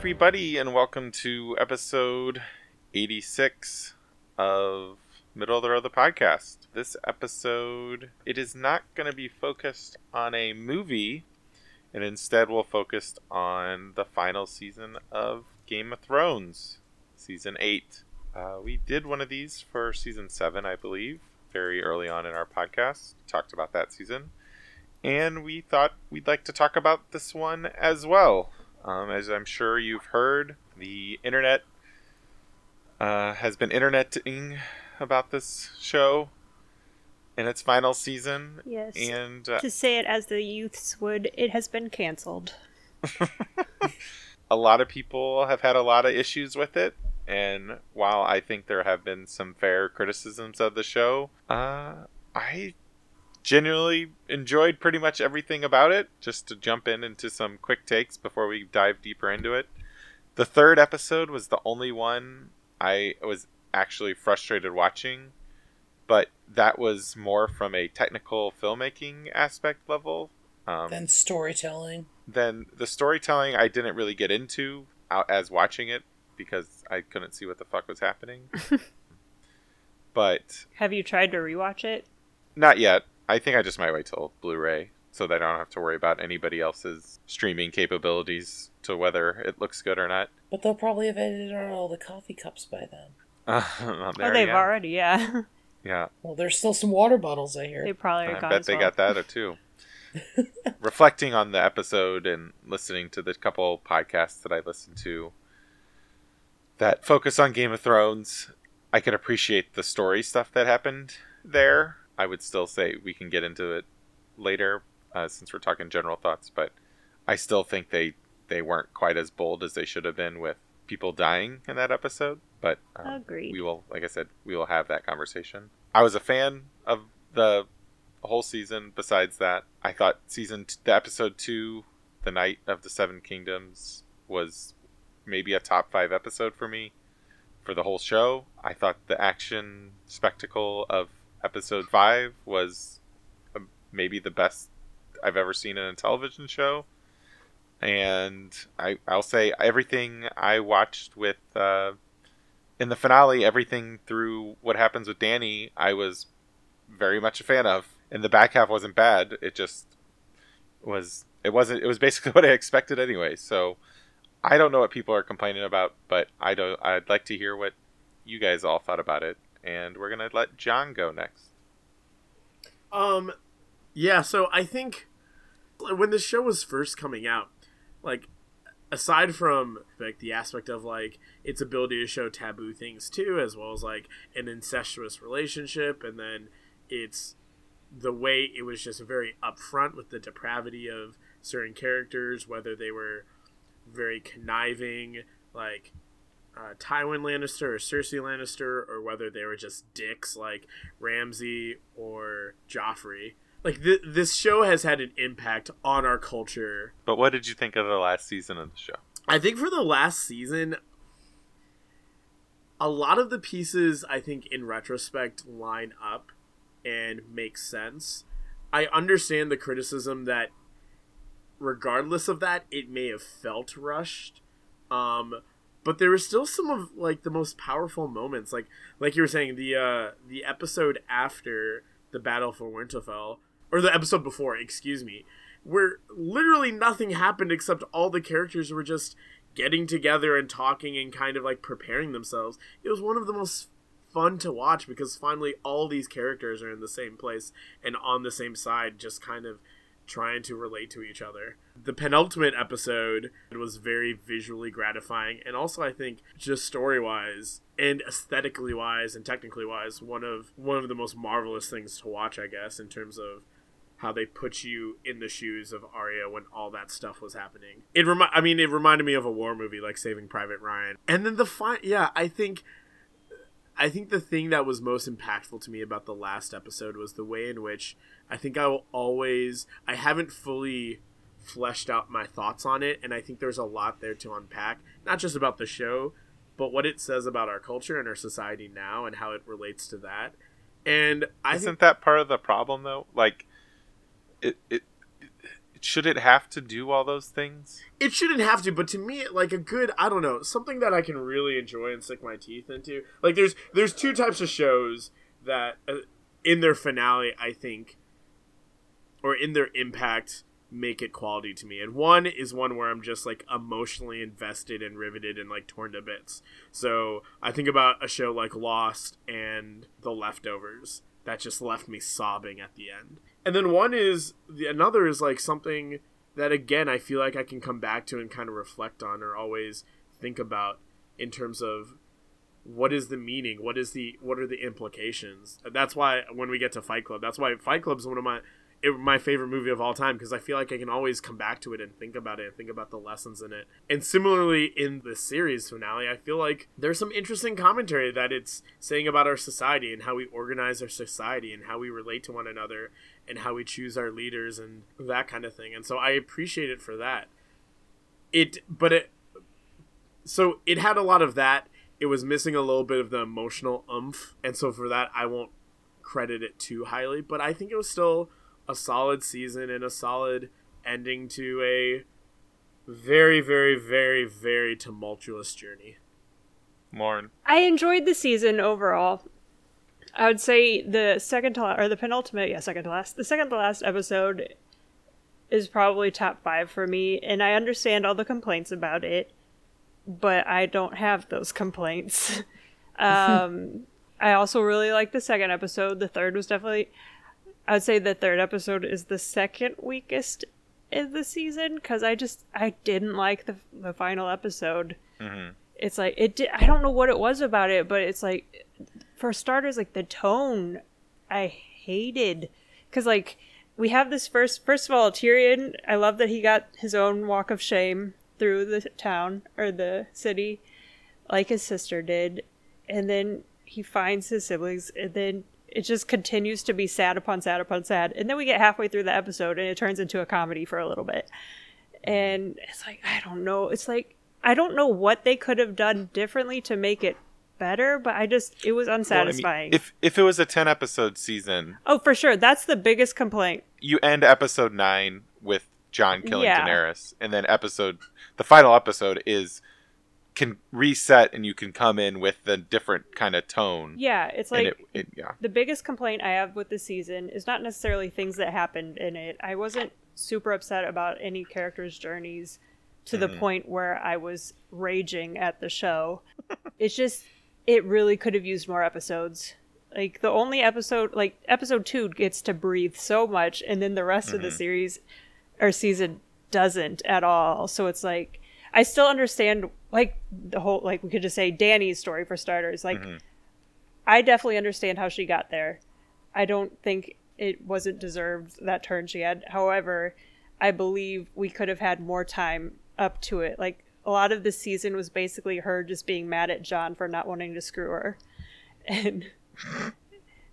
everybody, and welcome to episode 86 of Middle of the Road the podcast. This episode, it is not going to be focused on a movie, and instead we'll focus on the final season of Game of Thrones, season 8. Uh, we did one of these for season 7, I believe, very early on in our podcast. Talked about that season. And we thought we'd like to talk about this one as well. Um, as I'm sure you've heard, the internet uh, has been interneting about this show in its final season. Yes. And uh, to say it as the youths would, it has been canceled. a lot of people have had a lot of issues with it. And while I think there have been some fair criticisms of the show, uh, I genuinely enjoyed pretty much everything about it. Just to jump in into some quick takes before we dive deeper into it. The third episode was the only one I was actually frustrated watching, but that was more from a technical filmmaking aspect level. Um, Then storytelling. then the storytelling I didn't really get into out as watching it because I couldn't see what the fuck was happening. but Have you tried to rewatch it? not yet. I think I just might wait till Blu-ray so that I don't have to worry about anybody else's streaming capabilities to whether it looks good or not. But they'll probably have edited out all the coffee cups by then. Uh, oh, they've already, yeah. Yeah, Well, there's still some water bottles, I hear. they probably are I gone bet as they well. got that too. Reflecting on the episode and listening to the couple podcasts that I listened to that focus on Game of Thrones, I could appreciate the story stuff that happened there. I would still say we can get into it later uh, since we're talking general thoughts, but I still think they they weren't quite as bold as they should have been with people dying in that episode. But um, Agreed. we will, like I said, we will have that conversation. I was a fan of the whole season. Besides that, I thought season t- the episode two, the Knight of the Seven Kingdoms, was maybe a top five episode for me for the whole show. I thought the action spectacle of episode five was uh, maybe the best I've ever seen in a television show. And I, I'll say everything I watched with uh, in the finale, everything through what happens with Dany, I was very much a fan of. And the back half wasn't bad. It just was. It wasn't. It was basically what I expected anyway. So I don't know what people are complaining about, but I don't. I'd like to hear what you guys all thought about it. And we're gonna let John go next. Um, yeah. So I think when the show was first coming out, like aside from like the aspect of like its ability to show taboo things too, as well as like an incestuous relationship, and then it's the way it was just very upfront with the depravity of certain characters, whether they were very conniving, like uh, Tywin Lannister or Cersei Lannister, or whether they were just dicks like Ramsay or Joffrey. Like th- this show has had an impact on our culture. But what did you think of the last season of the show? I think for the last season, a lot of the pieces I think in retrospect line up and make sense. I understand the criticism that regardless of that, it may have felt rushed. Um, but there were still some of like the most powerful moments, like like you were saying the uh, the episode after the battle for Winterfell, or the episode before, excuse me, where literally nothing happened except all the characters were just getting together and talking and kind of like preparing themselves. It was one of the most fun to watch because finally all these characters are in the same place and on the same side, just kind of trying to relate to each other. The penultimate episode was very visually gratifying and also I think just story-wise and aesthetically wise and technically wise one of one of the most marvelous things to watch I guess in terms of how they put you in the shoes of Arya when all that stuff was happening. It remi- I mean it reminded me of a war movie like Saving Private Ryan. And then the fi- yeah, I think I think the thing that was most impactful to me about the last episode was the way in which I think I will always I haven't fully fleshed out my thoughts on it and I think there's a lot there to unpack, not just about the show, but what it says about our culture and our society now and how it relates to that. And I Isn't think that part of the problem though? Like, it, it should it have to do all those things? It shouldn't have to, but to me, like a good, I don't know, something that I can really enjoy and sink my teeth into. Like there's there's two types of shows that uh, in their finale, I think, or in their impact, make it quality to me. And one is one where I'm just like emotionally invested and riveted and like torn to bits. So I think about a show like Lost and The Leftovers that just left me sobbing at the end. And then one is the another is like something that again I feel like I can come back to and kind of reflect on or always think about in terms of what is the meaning what is the what are the implications that's why when we get to fight club that's why fight club is one of my it, my favorite movie of all time because I feel like I can always come back to it and think about it and think about the lessons in it. And similarly, in the series finale, I feel like there's some interesting commentary that it's saying about our society and how we organize our society and how we relate to one another and how we choose our leaders and that kind of thing. And so I appreciate it for that. It, but it, so it had a lot of that. It was missing a little bit of the emotional umph, and so for that, I won't credit it too highly. But I think it was still a solid season and a solid ending to a very, very, very, very tumultuous journey. Lauren. I enjoyed the season overall. I would say the second to last, or the penultimate, yeah, second to last, the second to last episode is probably top five for me, and I understand all the complaints about it, but I don't have those complaints. um, I also really like the second episode. The third was definitely, I would say the third episode is the second weakest in the season because I just I didn't like the the final episode. Mm-hmm. It's like it. Did, I don't know what it was about it, but it's like for starters, like the tone, I hated because like we have this first. First of all, Tyrion. I love that he got his own walk of shame through the town or the city, like his sister did, and then he finds his siblings, and then it just continues to be sad upon sad upon sad. And then we get halfway through the episode and it turns into a comedy for a little bit. And it's like, I don't know. It's like, I don't know what they could have done differently to make it better, but I just, it was unsatisfying. Well, I mean, if, if it was a 10 episode season. Oh, for sure. That's the biggest complaint. You end episode nine with Jon killing yeah. Daenerys. And then episode, the final episode is can reset and you can come in with a different kind of tone. Yeah, it's like it, it, yeah. The biggest complaint I have with the season is not necessarily things that happened in it. I wasn't super upset about any characters' journeys to mm-hmm. the point where I was raging at the show. it's just it really could have used more episodes. Like the only episode like episode 2 gets to breathe so much and then the rest mm-hmm. of the mm-hmm. series or season doesn't at all. So it's like I still understand like the whole like we could just say Dany's story for starters. Like mm-hmm. I definitely understand how she got there. I don't think it wasn't deserved that turn she had. However, I believe we could have had more time up to it. Like a lot of the season was basically her just being mad at Jon for not wanting to screw her. And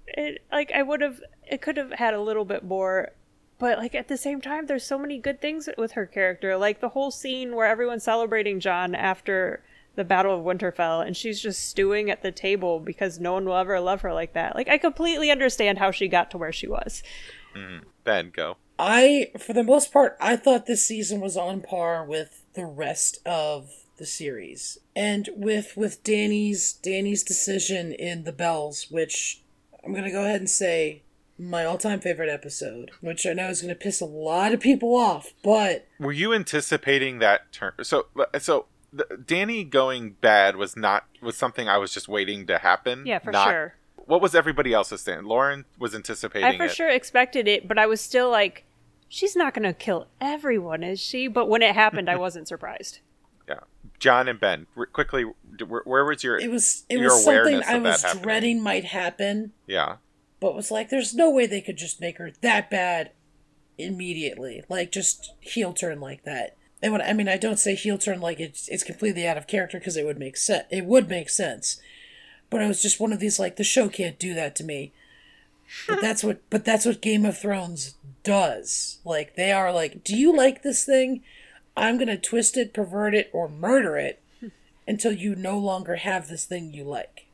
it like I would have it could have had a little bit more but like at the same time there's so many good things with her character like the whole scene where everyone's celebrating Jon after the battle of winterfell and she's just stewing at the table because no one will ever love her like that like i completely understand how she got to where she was mm. ben go i for the most part i thought this season was on par with the rest of the series and with with Dany's Dany's decision in the bells which i'm gonna go ahead and say my all-time favorite episode, which I know is going to piss a lot of people off. But were you anticipating that turn? So, so the, Dany going bad was not was something I was just waiting to happen. Yeah, for not, sure. What was everybody else's stand? Lauren was anticipating. I for it. sure expected it, but I was still like, she's not going to kill everyone, is she? But when it happened, I wasn't surprised. Yeah, Jon and Ben, quickly, where, where was your? It was it was something I was dreading might happen. Yeah but was like, there's no way they could just make her that bad immediately, like just heel turn like that. And when I mean, I don't say heel turn like it's it's completely out of character because it would make sense. It would make sense, but it was just one of these like the show can't do that to me. But that's what but that's what Game of Thrones does. Like they are like, do you like this thing? I'm gonna twist it, pervert it, or murder it until you no longer have this thing you like.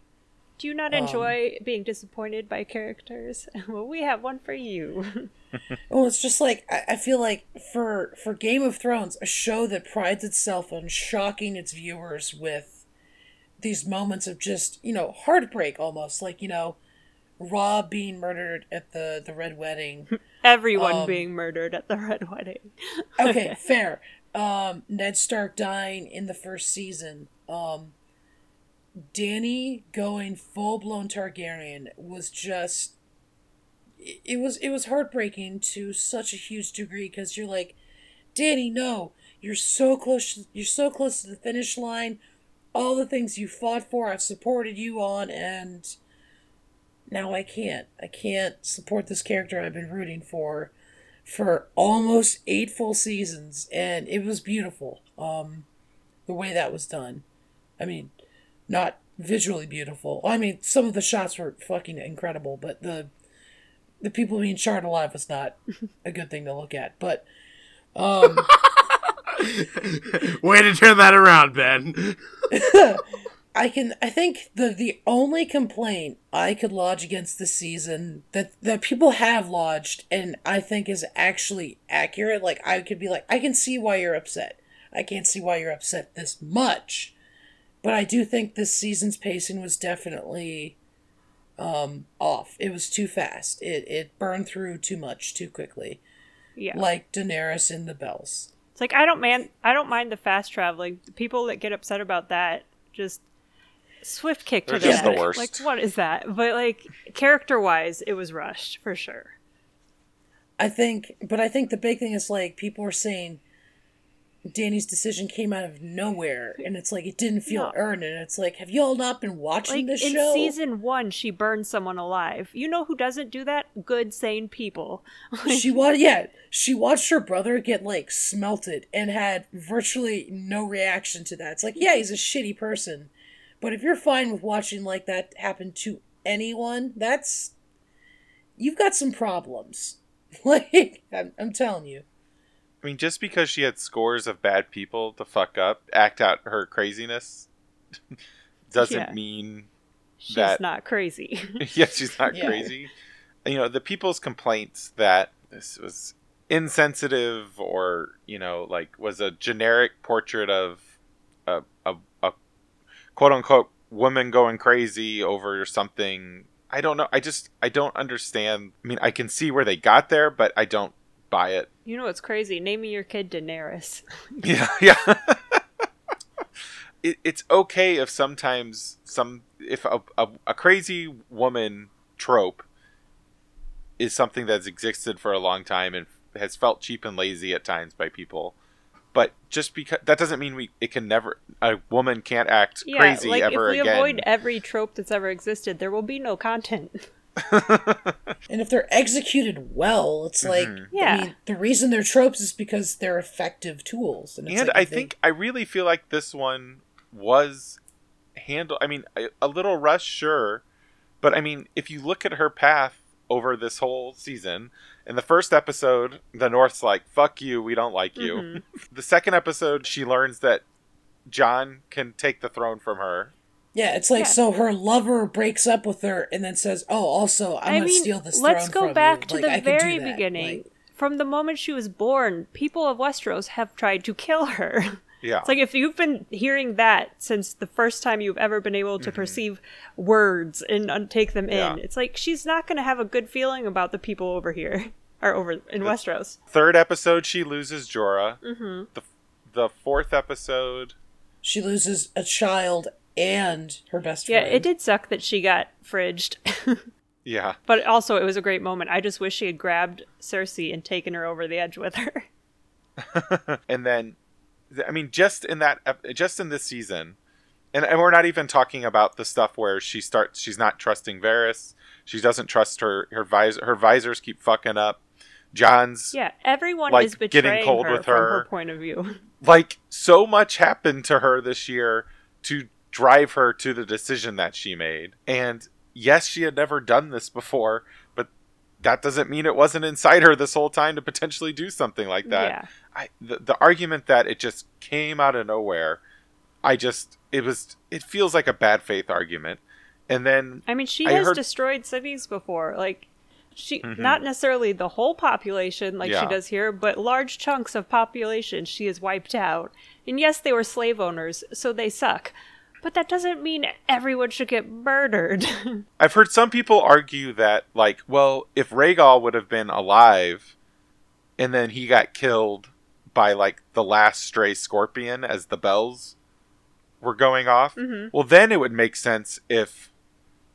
Do you not enjoy um, being disappointed by characters? well, we have one for you. well, it's just like I, I feel like for for Game of Thrones, a show that prides itself on shocking its viewers with these moments of just you know heartbreak, almost like you know Robb being murdered at the the red wedding. Everyone um, being murdered at the red wedding. okay, fair. Um, Ned Stark dying in the first season. Um, Dany going full blown Targaryen was just it was it was heartbreaking to such a huge degree because you're like, Dany, no, you're so close. You're so close to the finish line. All the things you fought for, I've supported you on, and now I can't. I can't support this character I've been rooting for for almost eight full seasons, and it was beautiful. Um, the way that was done. I mean, not visually beautiful. I mean, some of the shots were fucking incredible, but the the people being charred alive was not a good thing to look at. But um Way to turn that around, Ben. I can I think the the only complaint I could lodge against the season that that people have lodged and I think is actually accurate, like I could be like, I can see why you're upset. I can't see why you're upset this much. But I do think this season's pacing was definitely um, off. It was too fast. It it burned through too much too quickly. Yeah. Like Daenerys in the bells. It's like I don't man I don't mind the fast traveling. The people that get upset about that just swift kick to the worst. Like what is that? But like character wise, it was rushed for sure. I think, but I think the big thing is like people are saying Dany's decision came out of nowhere, and it's like it didn't feel no. earned. And it's like, have you all not been watching like, this in show? In season one, she burned someone alive. You know who doesn't do that? Good, sane people. she watched, yeah, she watched her brother get like smelted and had virtually no reaction to that. It's like, yeah, he's a shitty person, but if you're fine with watching like that happen to anyone, that's you've got some problems. Like I'm, I'm telling you. I mean, just because she had scores of bad people to fuck up, act out her craziness, doesn't yeah. mean she's that not crazy. yeah, she's not yeah. crazy. You know, the people's complaints that this was insensitive or you know, like was a generic portrait of a a, a quote unquote woman going crazy over something. I don't know. I just I don't understand. I mean, I can see where they got there, but I don't buy it. You know what's crazy? Naming your kid Daenerys. yeah, yeah. it, it's okay if sometimes some if a, a, a crazy woman trope is something that's existed for a long time and has felt cheap and lazy at times by people but just because that doesn't mean we it can never a woman can't act yeah, crazy like ever if we again. avoid every trope that's ever existed there will be no content and if they're executed well, it's like mm-hmm. yeah. I mean, the reason they're tropes is because they're effective tools. And, and like I think I really feel like this one was handled. I mean, a, a little rush, sure, but I mean, if you look at her path over this whole season, in the first episode, the North's like, "Fuck you, we don't like you." Mm-hmm. the second episode, she learns that Jon can take the throne from her yeah, it's like yeah. so her lover breaks up with her and then says, "Oh, also I'm I gonna mean, steal this." Let's go back to like, the I very beginning. Like, from the moment she was born, people of Westeros have tried to kill her. Yeah. It's like if you've been hearing that since the first time you've ever been able to mm-hmm. perceive words and un- take them in, yeah. it's like she's not going to have a good feeling about the people over here or over in the Westeros. Third episode, she loses Jorah. Mm-hmm. The the fourth episode, she loses a child and her best friend. Yeah, it did suck that she got fridged. yeah. But also, it was a great moment. I just wish she had grabbed Cersei and taken her over the edge with her. and then, I mean, just in that, just in this season, and, and we're not even talking about the stuff where she starts, she's not trusting Varys. She doesn't trust her, her visor, her visors keep fucking up. Jon's yeah, everyone like, is betraying getting cold her with her. from her point of view. Like so much happened to her this year to drive her to the decision that she made. And yes, she had never done this before, but that doesn't mean it wasn't inside her this whole time to potentially do something like that. Yeah. I, the, the argument that it just came out of nowhere, I just it was it feels like a bad faith argument. And then I mean, she I has heard- destroyed cities before. Like she Mhm. not necessarily the whole population like Yeah. she does here, but large chunks of population she has wiped out. And yes, they were slave owners, so they suck. But that doesn't mean everyone should get murdered. I've heard some people argue that, like, well, if Rhaegal would have been alive, and then he got killed by like the last stray scorpion as the bells were going off, Mhm. well, then it would make sense if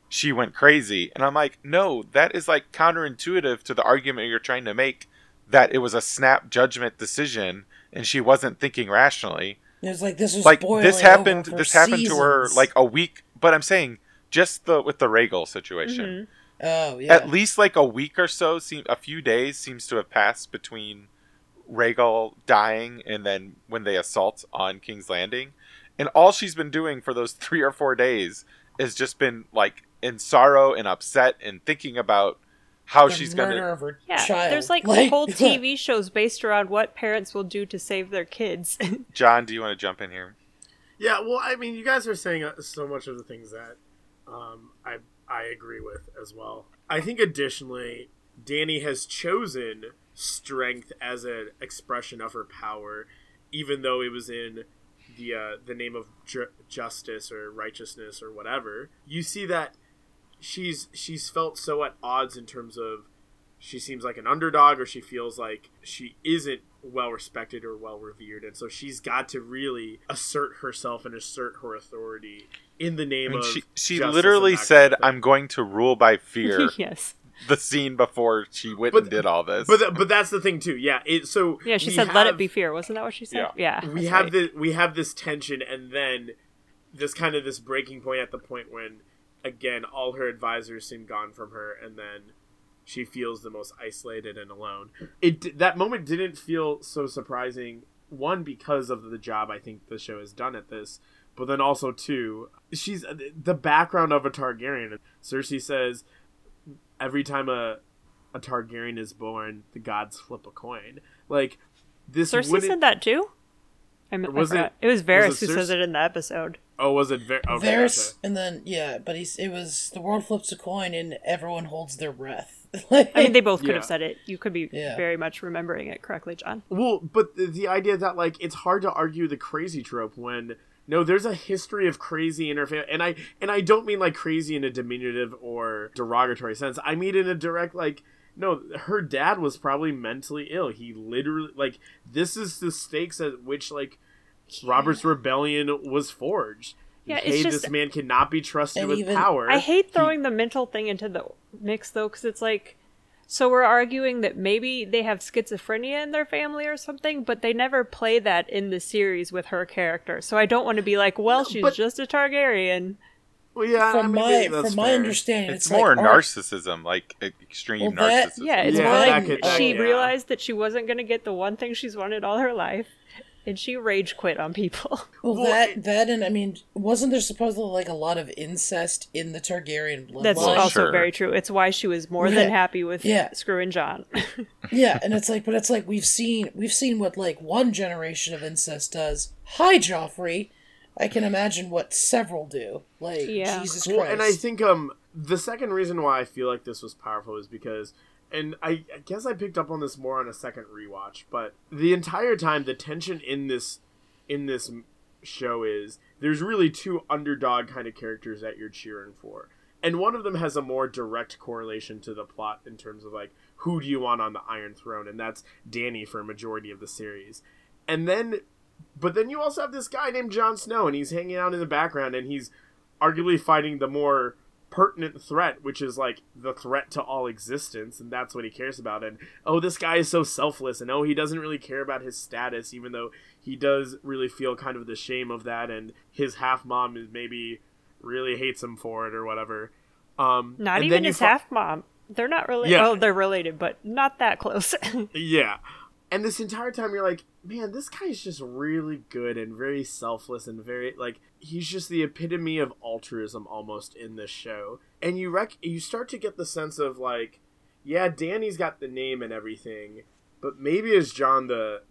she went crazy. And I'm like, no, that is like counterintuitive to the argument you're trying to make that it was a snap judgment decision and she wasn't thinking rationally It was like this was like this happened this happened to her like a week but i'm saying just the with the Rhaegal situation Mhm. oh yeah at least like a week or so seem a few days seems to have passed between Rhaegal dying and then when they assault on king's landing and all she's been doing for those three or four days has just been like in sorrow and upset and thinking about how the she's gonna of yeah, child. there's like, whole TV shows based around what parents will do to save their kids. john do you want to jump in here Yeah, well, I mean, you guys are saying uh, so much of the things that um, I I agree with as well. I think additionally, Dany has chosen strength as an expression of her power, even though it was in the uh, the name of ju- justice or righteousness or whatever. You see that she's she's felt so at odds in terms of she seems like an underdog or she feels like she isn't well respected or well revered and so she's got to really assert herself and assert her authority in the I name mean, of she, she literally said kind of thing. i'm going to rule by fear yes. The scene before she went But- and did all this but th- but that's the thing too yeah it so Yeah, she we said let it be fear. Wasn't that what she said? Yeah. Yeah. we have right. the we have this tension and then this kind of this breaking point at the point when again all her advisors seem gone from her and then she feels the most isolated and alone it that moment didn't feel so surprising one because of the job i think the show has done at this but then also two she's the background of a targaryen cersei says every time a a targaryen is born the gods flip a coin like this Cersei wouldn't- said that too. I, mean, Was I it- forgot. it was Varys was it who says it in the episode. Oh, was it very? Okay, There's gotcha. and then yeah, but he's it was the world flips a coin and everyone holds their breath. like, I mean, they both could Yeah. have said it. You could be Yeah. very much remembering it correctly, John. Well, but the, the idea that like it's hard to argue the crazy trope when no, there's a history of crazy in her family, and I and I don't mean like crazy in a diminutive or derogatory sense. I mean in a direct like. No, her dad was probably mentally ill. He literally like this is the stakes at which like Robert's rebellion was forged. Yeah, hey, just- this man cannot be trusted with even- power. I hate He- throwing the mental thing into the mix though, because it's like, so we're arguing that maybe they have schizophrenia in their family or something, but they never play that in the series with her character. So I don't want to be like, well, she's but- just a Targaryen. well, yeah, I from mean, my maybe that's from my understanding, it's, it's, more like narcissism like extreme Well, that- narcissism Yeah, it's Yeah, more that like could- that- she yeah. realized that she wasn't going to get the one thing she's wanted all her life, and she rage quit on people. Well, Well, that that and I mean, wasn't there supposedly like a lot of incest in the Targaryen bloodline? That's Well, also sure. very true. It's why she was more Yeah. than happy with Yeah. screwing Jon. yeah, and it's like, but it's like we've seen we've seen what like one generation of incest does. Hi, Joffrey. I can imagine what several do. Like Yeah. Jesus Well, and I think um the second reason why I feel like this was powerful is because, and I, I guess I picked up on this more on a second rewatch, but the entire time the tension in this in this show is there's really two underdog kind of characters that you're cheering for, and one of them has a more direct correlation to the plot in terms of like who do you want on the Iron Throne, and that's Dany for a majority of the series, and then. But then you also have this guy named Jon Snow, and he's hanging out in the background, and he's arguably fighting the more pertinent threat, which is like the threat to all existence, and that's what he cares about. And oh, this guy is so selfless, and oh, he doesn't really care about his status, even though he does really feel kind of the shame of that, and his half mom is maybe really hates him for it or whatever. Um, not even his fi- half mom. They're not related. Yeah. Oh, they're related, but not that close. Yeah. And this entire time you're like, man, this guy's just really good and very selfless and very like he's just the epitome of altruism almost in this show. And you rec you start to get the sense of like, yeah, Dany's got the name and everything, but maybe is Jon the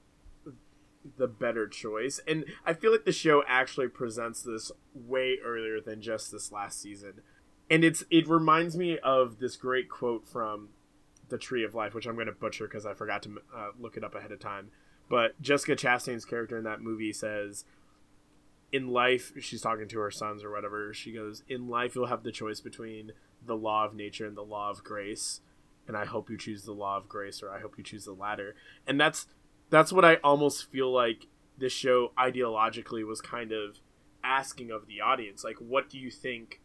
the better choice. And I feel like the show actually presents this way earlier than just this last season. and it's it reminds me of this great quote from the Tree of Life, which I'm going to butcher because I forgot to uh, look it up ahead of time. But Jessica Chastain's character in that movie says, "In life, she's talking to her sons or whatever. She goes, "In life, you'll have the choice between the law of nature and the law of grace, and I hope you choose the law of grace, or I hope you choose the latter." And that's that's what I almost feel like this show ideologically was kind of asking of the audience, like, what do you think?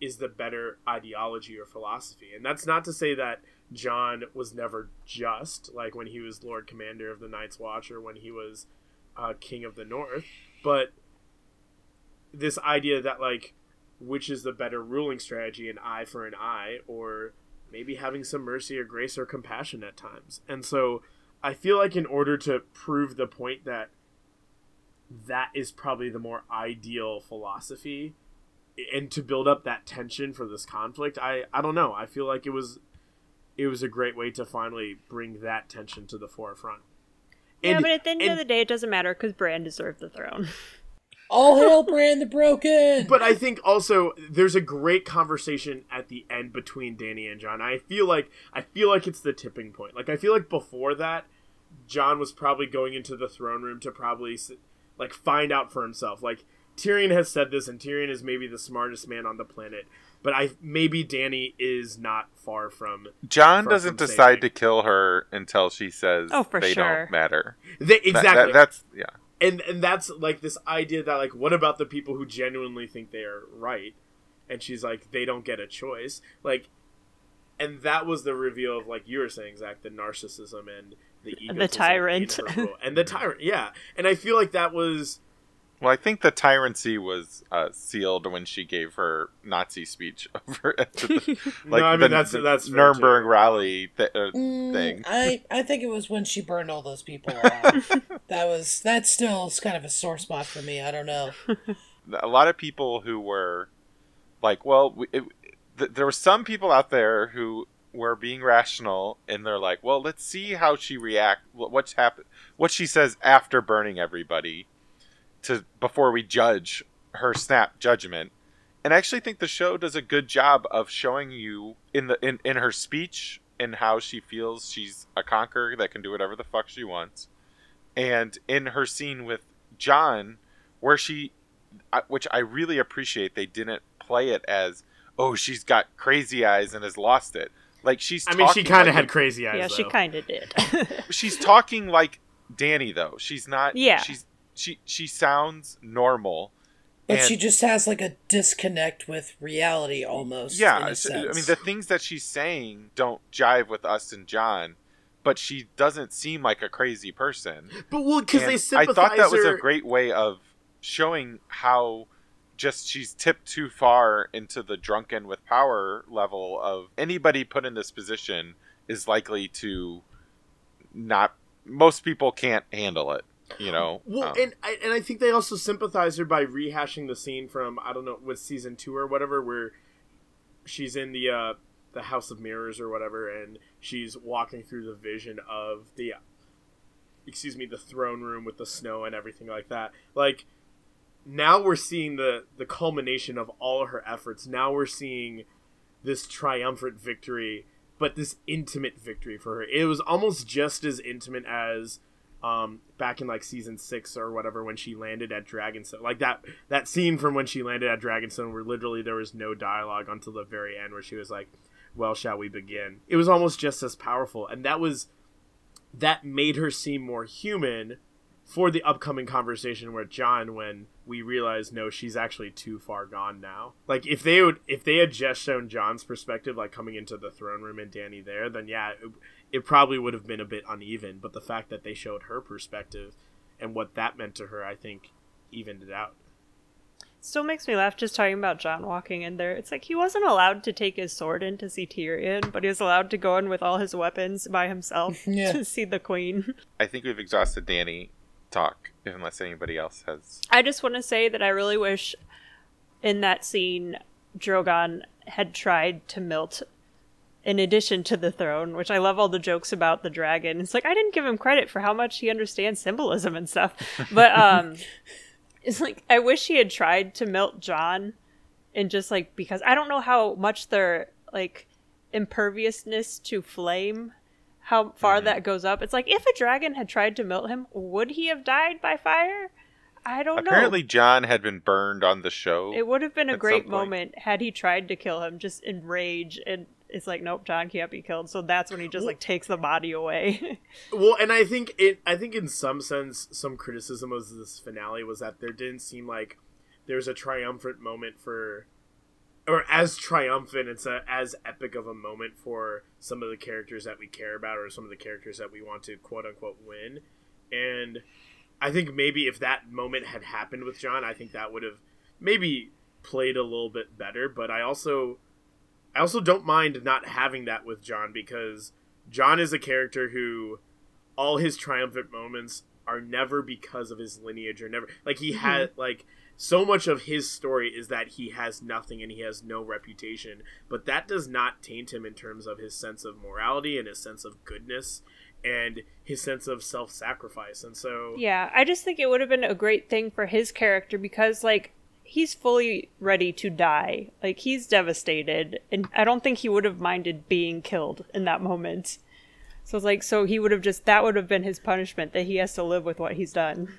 is the better ideology or philosophy. And that's not to say that Jon was never just, like when he was Lord Commander of the Night's Watch or when he was uh, King of the North, but this idea that, like, which is the better ruling strategy, an eye for an eye, or maybe having some mercy or grace or compassion at times. And so I feel like in order to prove the point that that is probably the more ideal philosophy and to build up that tension for this conflict i i don't know i feel like it was it was a great way to finally bring that tension to the forefront. And, yeah but at the end and, of the day it doesn't matter because bran deserved the throne. All hail bran the broken! But i think also there's a great conversation at the end between Dany and Jon. i feel like i feel like it's the tipping point. Like i feel like before that Jon was probably going into the throne room to probably like find out for himself. Like Tyrion has said this, and Tyrion is maybe the smartest man on the planet. But I maybe Dany is not far from. Jon doesn't decide saving. to kill her until she says oh, for they sure. don't matter. They, exactly. That, that, that's yeah. And and that's like this idea that like what about the people who genuinely think they are right? And she's like they don't get a choice. Like and that was the reveal of like you were saying Zach the narcissism and the ego, the tyrant and the tyrant yeah and I feel like that was well, I think the tyranny was uh, sealed when she gave her Nazi speech over at the, like no, I mean, the, that's, that's Nuremberg rally th- uh, mm, thing. I, I think it was when she burned all those people alive. that was that still is kind of a sore spot for me. I don't know. A lot of people who were like, well, it, th- there were some people out there who were being rational, and they're like, well, let's see how she react. What's happened? What she says after burning everybody to before we judge her snap judgment. And I actually think the show does a good job of showing you in the in, in her speech and how she feels she's a conqueror that can do whatever the fuck she wants. And in her scene with Jon where she, which I really appreciate, they didn't play it as, oh, she's got crazy eyes and has lost it. Like she's. I mean, she kind of like had crazy eyes. Yeah, though. she kind of did. she's talking like Dany though. She's not. Yeah. She's she she sounds normal. But and, she just has like a disconnect with reality almost yeah i mean the things that she's saying don't jive with us and john but she doesn't seem like a crazy person. But well because they sympathize i thought that was a great way of showing how just she's tipped too far into the drunken with power level of anybody put in this position is likely to not most people can't handle it you know. Well, um, and I, and I think they also sympathize her by rehashing the scene from I don't know with season two or whatever where she's in the uh, the House of Mirrors or whatever, and she's walking through the vision of the excuse me the throne room with the snow and everything like that. Like now we're seeing the the culmination of all her efforts. Now we're seeing this triumphant victory, but this intimate victory for her. It was almost just as intimate as um, back in like season six or whatever when she landed at Dragonstone. Like that that scene from when she landed at Dragonstone where literally there was no dialogue until the very end where she was like, "Well, shall we begin?" It was almost just as powerful, and that was that made her seem more human for the upcoming conversation with Jon when we realize no she's actually too far gone now like if they would if they had just shown Jon's perspective like coming into the throne room and Dany there then yeah it, it probably would have been a bit uneven. But the fact that they showed her perspective and what that meant to her, I think, evened it out. Still makes me laugh just talking about Jon walking in there. It's like he wasn't allowed to take his sword in to see Tyrion, but he was allowed to go in with all his weapons by himself yeah. to see the queen. I think we've exhausted Dany talk, unless anybody else has. I just want to say that I really wish in that scene Drogon had tried to melt in addition to the throne, which I love all the jokes about the dragon. It's like I didn't give him credit for how much he understands symbolism and stuff. But um it's like I wish he had tried to melt Jon and just like because I don't know how much their like imperviousness to flame how far mm-hmm. that goes up. It's like if a dragon had tried to melt him, would he have died by fire? I don't Apparently know. Apparently, Jon had been burned on the show. It would have been a great moment had he tried to kill him, just in rage, and it's like, nope, Jon can't be killed. So that's when he just like takes the body away. well, and I think it. I think in some sense, some criticism of this finale was that there didn't seem like there was a triumphant moment for or as triumphant it's a as epic of a moment for some of the characters that we care about or some of the characters that we want to quote unquote win. And i think maybe if that moment had happened with Jon i think that would have maybe played a little bit better. But i also i also don't mind not having that with Jon because Jon is a character who all his triumphant moments are never because of his lineage or never like he had hmm. like so much of his story is that he has nothing and he has no reputation, but that does not taint him in terms of his sense of morality and his sense of goodness and his sense of self-sacrifice. And so Yeah, I just think it would have been a great thing for his character because like he's fully ready to die. Like he's devastated and I don't think he would have minded being killed in that moment. So it's like so he would have just that would have been his punishment that he has to live with what he's done.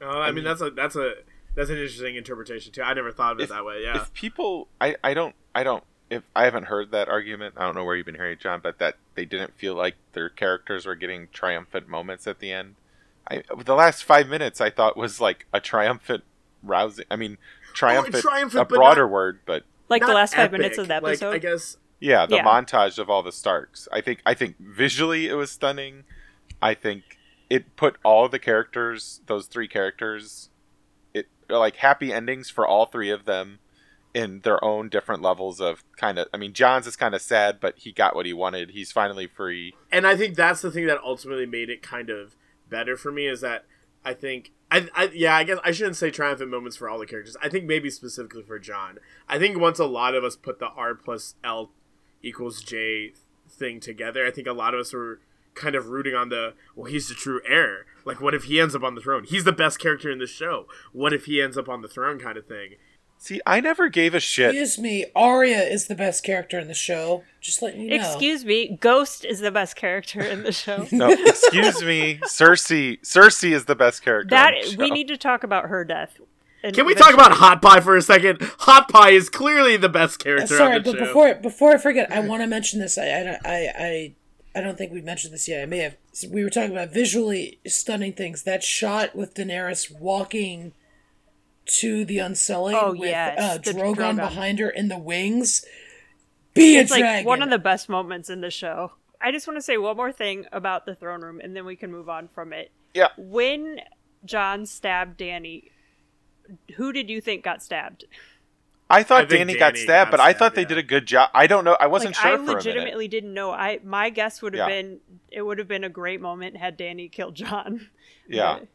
Uh, I, I mean, mean, that's a that's a that's an interesting interpretation too. I never thought of it if, that way. Yeah. If people, I I don't I don't if I haven't heard that argument, I don't know where you've been hearing it, Jon, but that they didn't feel like their characters were getting triumphant moments at the end. I the last five minutes I thought was like a triumphant rousing. I mean, triumphant, oh, triumphant a broader not, word, but like the last epic. five minutes of the episode. Like, I guess. Yeah, the yeah. montage of all the Starks. I think I think visually it was stunning. I think it put all the characters, those three characters, it like happy endings for all three of them in their own different levels of kind of I mean Jon's is kind of sad but he got what he wanted. He's finally free. And I think that's the thing that ultimately made it kind of better for me is that I think I, I yeah, I guess I shouldn't say triumphant moments for all the characters. I think maybe specifically for John. I think once a lot of us put the R plus L equals J thing together, I think a lot of us were kind of rooting on the well he's the true heir. Like what if he ends up on the throne? He's the best character in the show. What if he ends up on the throne kind of thing? See i never gave a shit. Excuse me Arya is the best character in the show. Just letting you know. Excuse me ghost is the best character in the show. No excuse me cersei cersei is the best character that we need to talk about her death. Can we talk about Hot Pie for a second? Hot Pie is clearly the best character. Uh, sorry, but show. before before I forget, I want to mention this. I I I, I I don't think we mentioned this yet. I may have. We were talking about visually stunning things. That shot with Daenerys walking to the Unsullied oh, with yes, uh, Drogon, Drogon, behind her in the wings. Be it's a dragon. like one of the best moments in the show. I just want to say one more thing about the throne room, and then we can move on from it. Yeah. When Jon stabbed Dany, who did you think got stabbed? I thought I Dany, Dany, got stabbed, got but I thought they yeah. did a good job. I don't know. I wasn't like, sure. I legitimately didn't know. I my guess would have yeah. been it would have been a great moment had Dany killed Jon. Yeah, but,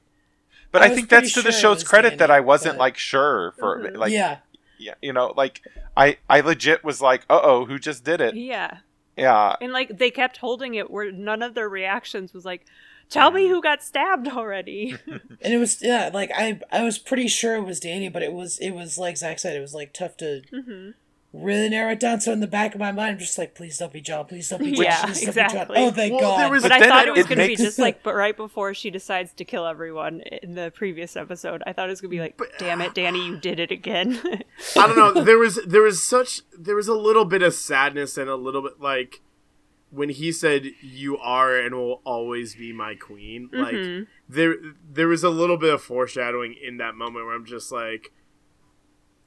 but I, I think that's to the show's credit Dany, that I wasn't but... like sure for mm-hmm. like yeah yeah you know like I I legit was like uh oh who just did it yeah yeah and like they kept holding it where none of their reactions was like Tell me who got stabbed already. and it was yeah, like I I was pretty sure it was Dany, but it was it was like Zach said, it was like tough to mm-hmm. really narrow it down. So in the back of my mind, I'm just like, please don't be Jon, please don't be Jon, yeah, please exactly. don't be Jon. Oh, thank well, God! but, but I thought it was going to be just like, but right before she decides to kill everyone in the previous episode, I thought it was going to be like, but, damn it, Dany, you did it again. I don't know. There was there was such there was a little bit of sadness and a little bit like when he said you are and will always be my queen mm-hmm. like there there was a little bit of foreshadowing in that moment where i'm just like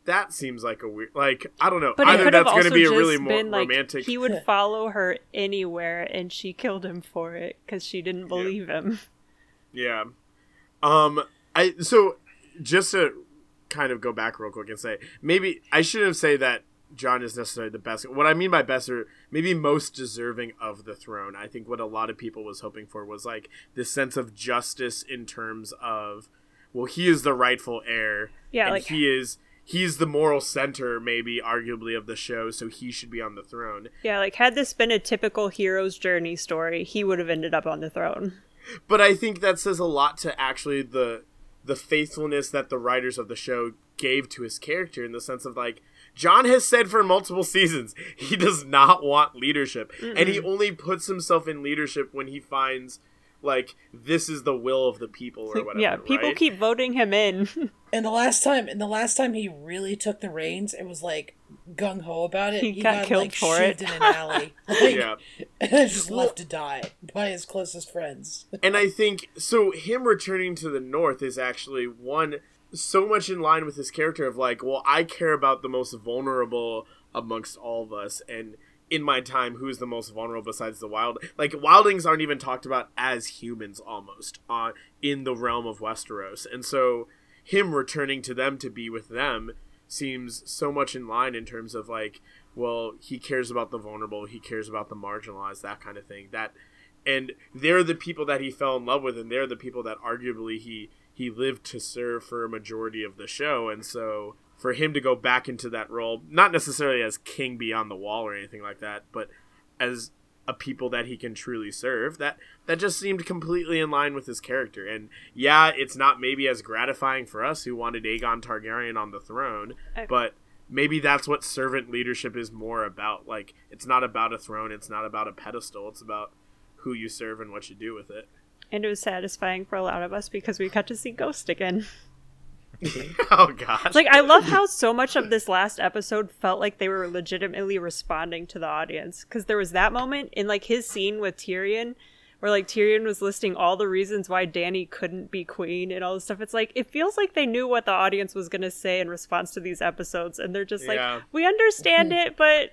that seems like a weird like i don't know but either that's going to be a really more like, romantic he would follow her anywhere and she killed him for it because she didn't believe yeah. him yeah um i so just to kind of go back real quick and say maybe i shouldn't say that Jon is necessarily the best. What I mean by best or maybe most deserving of the throne. I think what a lot of people was hoping for was like this sense of justice in terms of well, he is the rightful heir. Yeah, like he is he's the moral center maybe arguably of the show, so he should be on the throne. Yeah, like had this been a typical hero's journey story, he would have ended up on the throne. But I think that says a lot to actually the the faithfulness that the writers of the show gave to his character in the sense of like Jon has said for multiple seasons he does not want leadership, Mm-mm. and he only puts himself in leadership when he finds like this is the will of the people or whatever. yeah, people right? keep voting him in. and the last time, and the last time he really took the reins, it was like gung ho about it. He, he got, got, killed like, for it in an alley. Like, yeah, and just left to die by his closest friends. and I think so. Him returning to the north is actually one so much in line with his character of like, well, I care about the most vulnerable amongst all of us, and in my time who's the most vulnerable besides the wild? Like wildlings aren't even talked about as humans almost uh, in the realm of westeros and so him returning to them to be with them seems so much in line in terms of like well he cares about the vulnerable he cares about the marginalized that kind of thing that and they're the people that he fell in love with and they're the people that arguably he he lived to serve for a majority of the show and so for him to go back into that role, not necessarily as king beyond the wall or anything like that, but as a people that he can truly serve. That that just seemed completely in line with his character. And yeah, it's not maybe as gratifying for us who wanted Aegon Targaryen on the throne, I... but maybe that's what servant leadership is more about. Like it's not about a throne, it's not about a pedestal, it's about who you serve and what you do with it. And it was satisfying for a lot of us because we got to see Ghost again. oh god. Like I love how so much of this last episode felt like they were legitimately responding to the audience cuz there was that moment in like his scene with Tyrion where like Tyrion was listing all the reasons why Dany couldn't be queen and all this stuff. It's like it feels like they knew what the audience was going to say in response to these episodes and they're just yeah. like we understand it but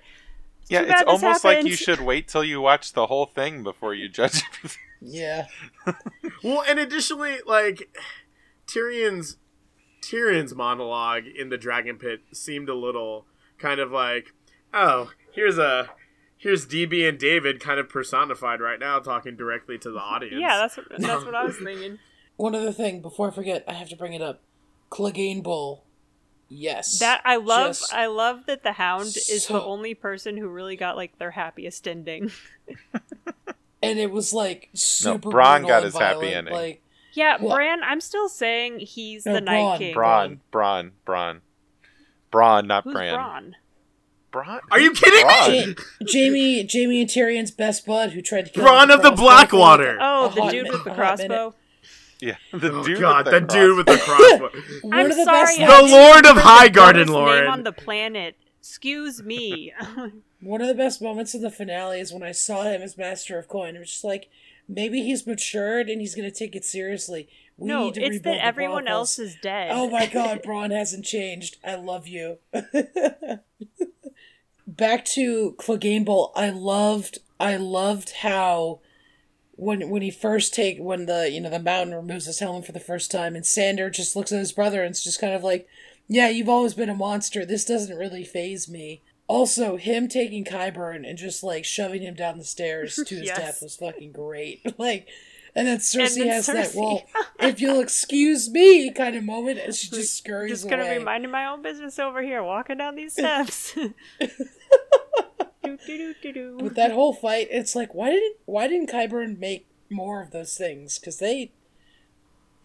yeah, it's almost happened. like you should wait till you watch the whole thing before you judge. yeah. well, and additionally, like Tyrion's Tyrion's monologue in the Dragon Pit seemed a little kind of like, oh, here's a here's DB and David kind of personified right now, talking directly to the audience. Yeah, that's what, that's what I was thinking. One other thing before I forget, I have to bring it up. Clegane Bowl. Yes. That I love Just I love that the Hound so... is the only person who really got like their happiest ending. and it was like super no, Bronn got his violent, happy ending. Like yeah, what? Bran. I'm still saying he's no, the Night King. Bronn, Bronn, Bronn, Bronn, not Who's Bran. Bronn? Bronn? Are you kidding me? Jaime, Jaime and Tyrion's best bud who tried to kill Bronn of the Blackwater. Oh, the dude with the crossbow. Yeah, the oh, dude God, the, the dude with the crossbow. I'm the sorry, the Lord of Highgarden, Lord. Name on the planet. Excuse me. One of the best moments of the finale is when I saw him as Master of Coin. It was just like, maybe he's matured and he's going to take it seriously. We no, it's that everyone else is dead. Oh my god, Bronn hasn't changed. I love you. Back to Clegane Bowl. I loved I loved how when when he first take when the you know the mountain removes his helmet for the first time and Sandor just looks at his brother and it's just kind of like, Yeah, you've always been a monster. This doesn't really phase me. Also, him taking Qyburn and just like shoving him down the stairs to his yes. death was fucking great. like and then Cersei and then has Cersei. that, well, if you'll excuse me kind of moment as she just scurries Just gonna be minding my own business over here, walking down these steps. With that whole fight, it's like, why didn't why didn't Qyburn make more of those things? Because they,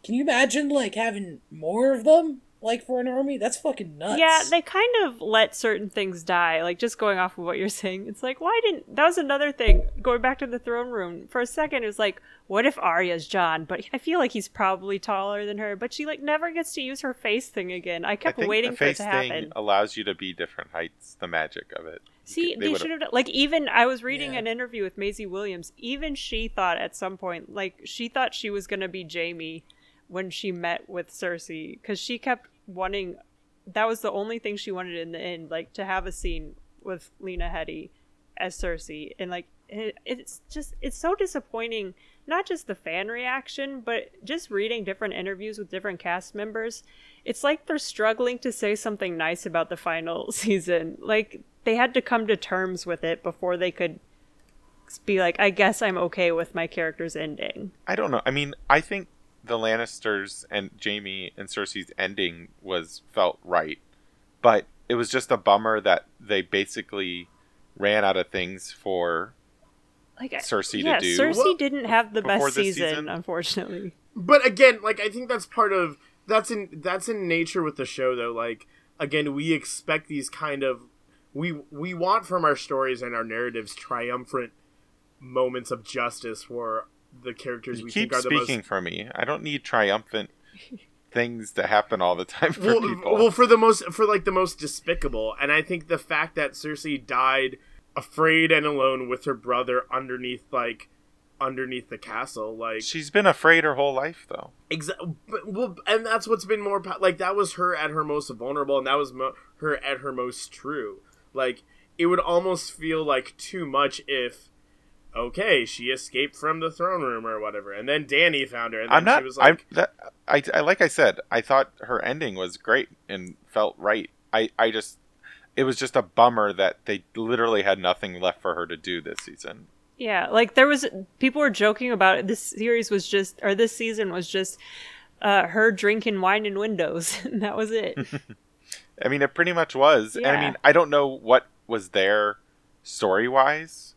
can you imagine like having more of them? Like for an army that's fucking nuts. Yeah they kind of let certain things die like just going off of what you're saying. It's like why didn't that was another thing going back to the throne room for a second it was like what if arya's Jon? But i feel like he's probably taller than her but she like never gets to use her face thing again. I kept I waiting for it to happen. allows you to be different heights the magic of it. See, they, they should have like even I was reading yeah. an interview with Maisie Williams. Even she thought at some point, like she thought she was gonna be Jaime when she met with Cersei, because she kept wanting that was the only thing she wanted in the end, like to have a scene with Lena Headey as Cersei, and like it, it's just it's so disappointing. Not just the fan reaction, but just reading different interviews with different cast members. It's like they're struggling to say something nice about the final season. Like they had to come to terms with it before they could be like, I guess I'm okay with my character's ending. I don't know. I mean, I think the Lannisters and Jaime and Cersei's ending was felt right, but it was just a bummer that they basically ran out of things for like Cersei yeah, to do. Cersei didn't have the best season, season, unfortunately. But again, like I think that's part of that's in that's in nature with the show though. Like again, we expect these kind of we we want from our stories and our narratives triumphant moments of justice for the characters you we keep think are the speaking most for me. I don't need triumphant things to happen all the time for well, people. well for the most for like the most despicable and i think the fact that cersei died afraid and alone with her brother underneath like underneath the castle like She's been afraid her whole life, though. Exactly. Well, and that's what's been more like that was her at her most vulnerable, and that was mo- her at her most true. Like it would almost feel like too much if, okay, she escaped from the throne room or whatever, and then Dany found her, and then I'm not. she was I'm like, that. I, I like I said. I thought her ending was great and felt right. I I just. It was just a bummer that they literally had nothing left for her to do this season. Yeah, like there was people were joking about it. This series was just, or this season was just uh, her drinking wine in windows, and that was it. I mean, it pretty much was. And I mean, I don't know what was there story wise,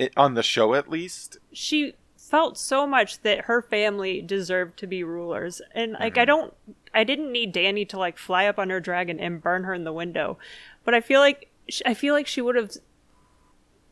it, on the show at least. she felt so much that her family deserved to be rulers, and like I mm-hmm. don't, I didn't need Dany to like fly up on her dragon and burn her in the window, but I feel like I feel like she would have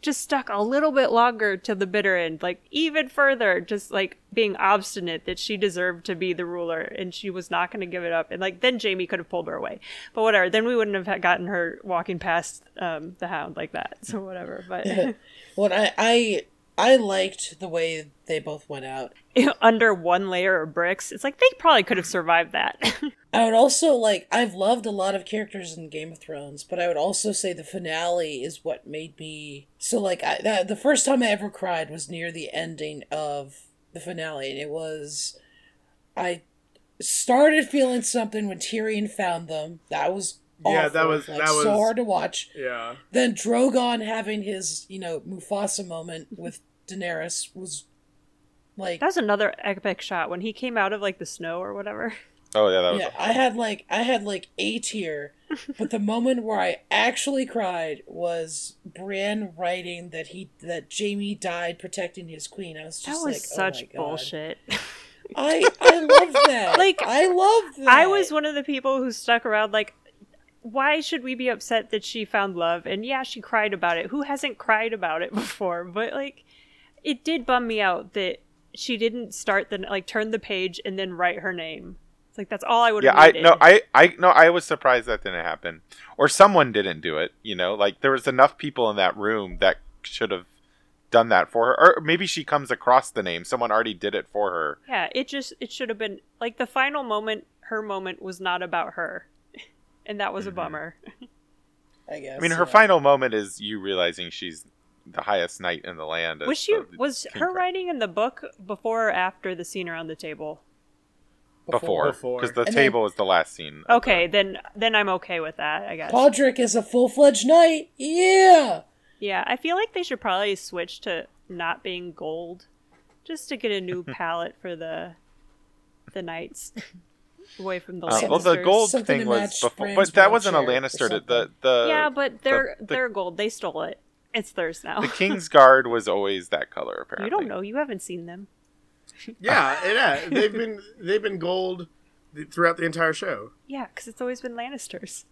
just stuck a little bit longer to the bitter end, like even further, just like being obstinate that she deserved to be the ruler and she was not going to give it up. And like then Jaime could have pulled her away, but whatever. Then we wouldn't have gotten her walking past um, the hound like that. So whatever. But What I I I liked the way they both went out. under one layer of bricks, it's like they probably could have survived that. I would also like I've loved a lot of characters in Game of Thrones, but I would also say the finale is what made me so like I that, the first time I ever cried was near the ending of the finale and it was I started feeling something when Tyrion found them. That was Yeah, that was- like, that so hard to watch. yeah, Then Drogon having his, you know, Mufasa moment with Daenerys was like that was another epic shot when he came out of like the snow or whatever. Oh yeah, that was. yeah, I had like I had like a tear, but the moment where I actually cried was Bran writing that he that Jaime died protecting his queen. I was just That was like, such oh my God. bullshit. I I love that. Like, I love that. I was one of the people who stuck around like why should we be upset that she found love? And yeah, she cried about it. Who hasn't cried about it before? But like it did bum me out that she didn't start the like turn the page and then write her name. It's like that's all I would Yeah, have I needed. no, I I no, I was surprised that didn't happen, or someone didn't do it. You know, like there was enough people in that room that should have done that for her, or maybe she comes across the name. Someone already did it for her. Yeah, it just it should have been like the final moment. Her moment was not about her, and that was a mm-hmm. bummer. I guess. I mean, her yeah. final moment is you realizing she's the highest knight in the land. Was she was King her Crown. writing in the book before or after the scene around the table? before? Before. Because the And then- table is the last scene. Okay, the- then then I'm okay with that. I guess. Podrick is a full fledged knight. Yeah. Yeah, I feel like they should probably switch to not being gold, just to get a new palette for the the knights away from the Uh, well, the gold Something thing was match before, but that wasn't a wheelchair or Lannister. The the yeah, but they're the- they're gold. They stole it. It's theirs now. the King's Guard was always that color. Apparently, you don't know. You haven't seen them. yeah, yeah. They've been they've been gold throughout the entire show. Yeah, because it's always been Lannisters.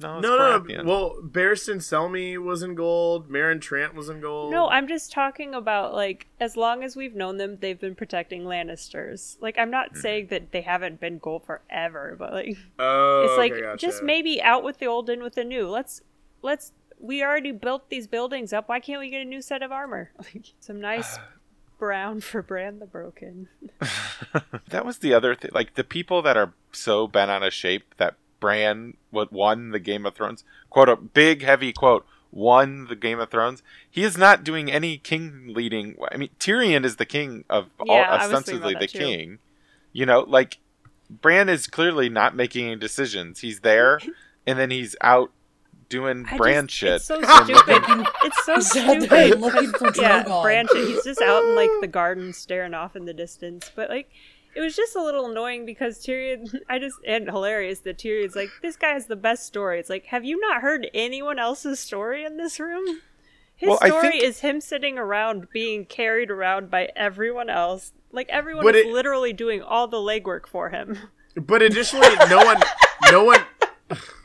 No, it's No, no, no. Well, Barristan Selmy was in gold. Meryn Trant was in gold. No, I'm just talking about like as long as we've known them, they've been protecting Lannisters. Like I'm not mm-hmm. saying that they haven't been gold forever, but like Oh, it's like okay, gotcha. just maybe out with the old in with the new. Let's let's we already built these buildings up. Why can't we get a new set of armor? Like some nice brown for Bran the Broken. that was the other thing. Like the people that are so bent out of shape that Bran what won the Game of Thrones quote a big heavy quote won the Game of Thrones. He is not doing any king leading. I mean, Tyrion is the king of all Yeah, ostensibly the too. king. You know, like Bran is clearly not making any decisions. He's there, and then he's out doing I Bran just- shit. It's so stupid. it's so He's out there stupid. looking for yeah, Drogon. Bran shit. He's just out in like the garden staring off in the distance. But like it was just a little annoying because Tyrion I just and hilarious that Tyrion's like, This guy has the best story. It's like, have you not heard anyone else's story in this room? His Well, story think- is him sitting around being carried around by everyone else. Like everyone But is it- literally doing all the legwork for him. But additionally, no one, no one,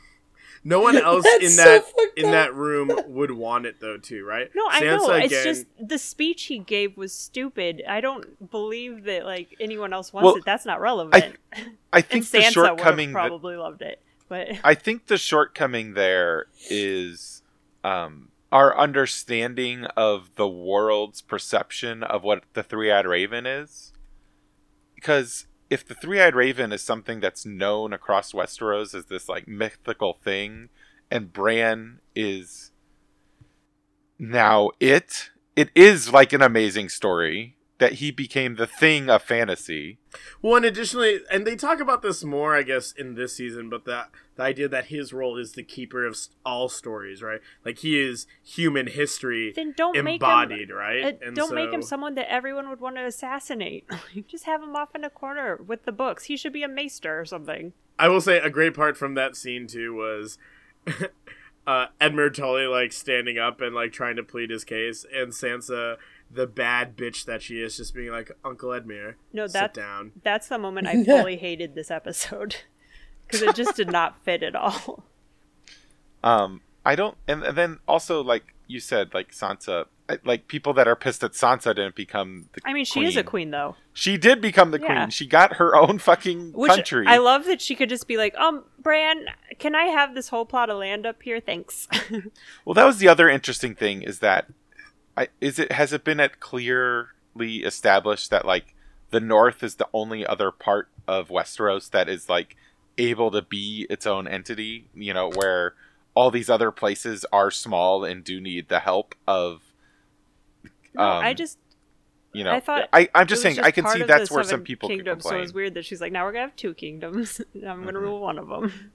no one else in so that fucked in up. that room would want it though, too, right? No, I Sansa know. It's just the speech he gave was stupid. I don't believe that like anyone else wants Well, it. That's not relevant. I and think the Sansa shortcoming have that- probably loved it. But I think the shortcoming there is um, our understanding of the world's perception of what the three eyed raven is. Because if the three eyed raven is something that's known across Westeros as this like mythical thing, and Bran is now it, it is like an amazing story that he became the thing of fantasy. Well, and additionally, and they talk about this more, I guess, in this season, but that the idea that his role is the keeper of all stories, right? Like he is human history then don't make embodied, him. right? uh, don't make him someone that everyone would want to assassinate. Just have him off in a corner with the books. He should be a maester or something. I will say a great part from that scene too was uh, Edmure Tully like standing up and like trying to plead his case, and Sansa, the bad bitch that she is, just being like, "Uncle Edmure, No, sit that down." that's the moment I fully hated this episode because it just did not fit at all. Um, I don't, and, and then also like you said, like Sansa, like people that are pissed that Sansa didn't become the. I mean, she is a queen though. She did become the Yeah. queen. She got her own fucking Which country. I love that she could just be like, um, Bran, can I have this whole plot of land up here? Thanks. well, that was the other interesting thing is that, I is it has it been at clearly established that like the North is the only other part of Westeros that is like able to be its own entity. You know where all these other places are small and do need the help of. no, I um, just you know I thought I, i'm just saying i can see that's where some people kingdoms, complain So it's weird that she's like, now we're gonna have two kingdoms. I'm gonna Mhm. rule one of them.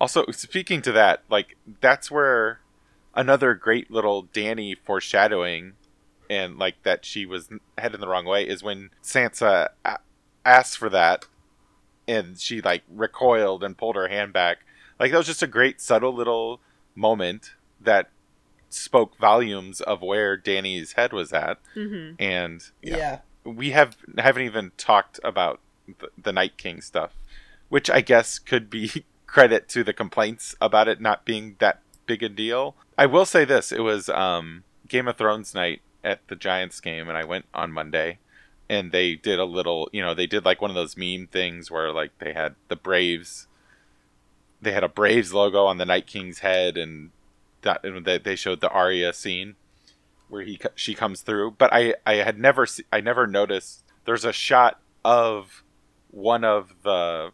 also speaking to that like that's where another great little dany foreshadowing and like that she was heading the wrong way is when sansa a- asked for that and she like recoiled and pulled her hand back. Like that was just a great subtle little moment that spoke volumes of where dany's head was at. Hmm and Yeah. we have haven't even talked about the, the Night King stuff, which I guess could be credit to the complaints about it not being that big a deal. I will say this: it was um, Game of Thrones night at the Giants game, and I went on Monday, and they did a little, you know, they did like one of those meme things where like they had the Braves, they had a Braves logo on the Night King's head, and that and they showed the Arya scene where he she comes through but i i had never i never noticed there's a shot of one of the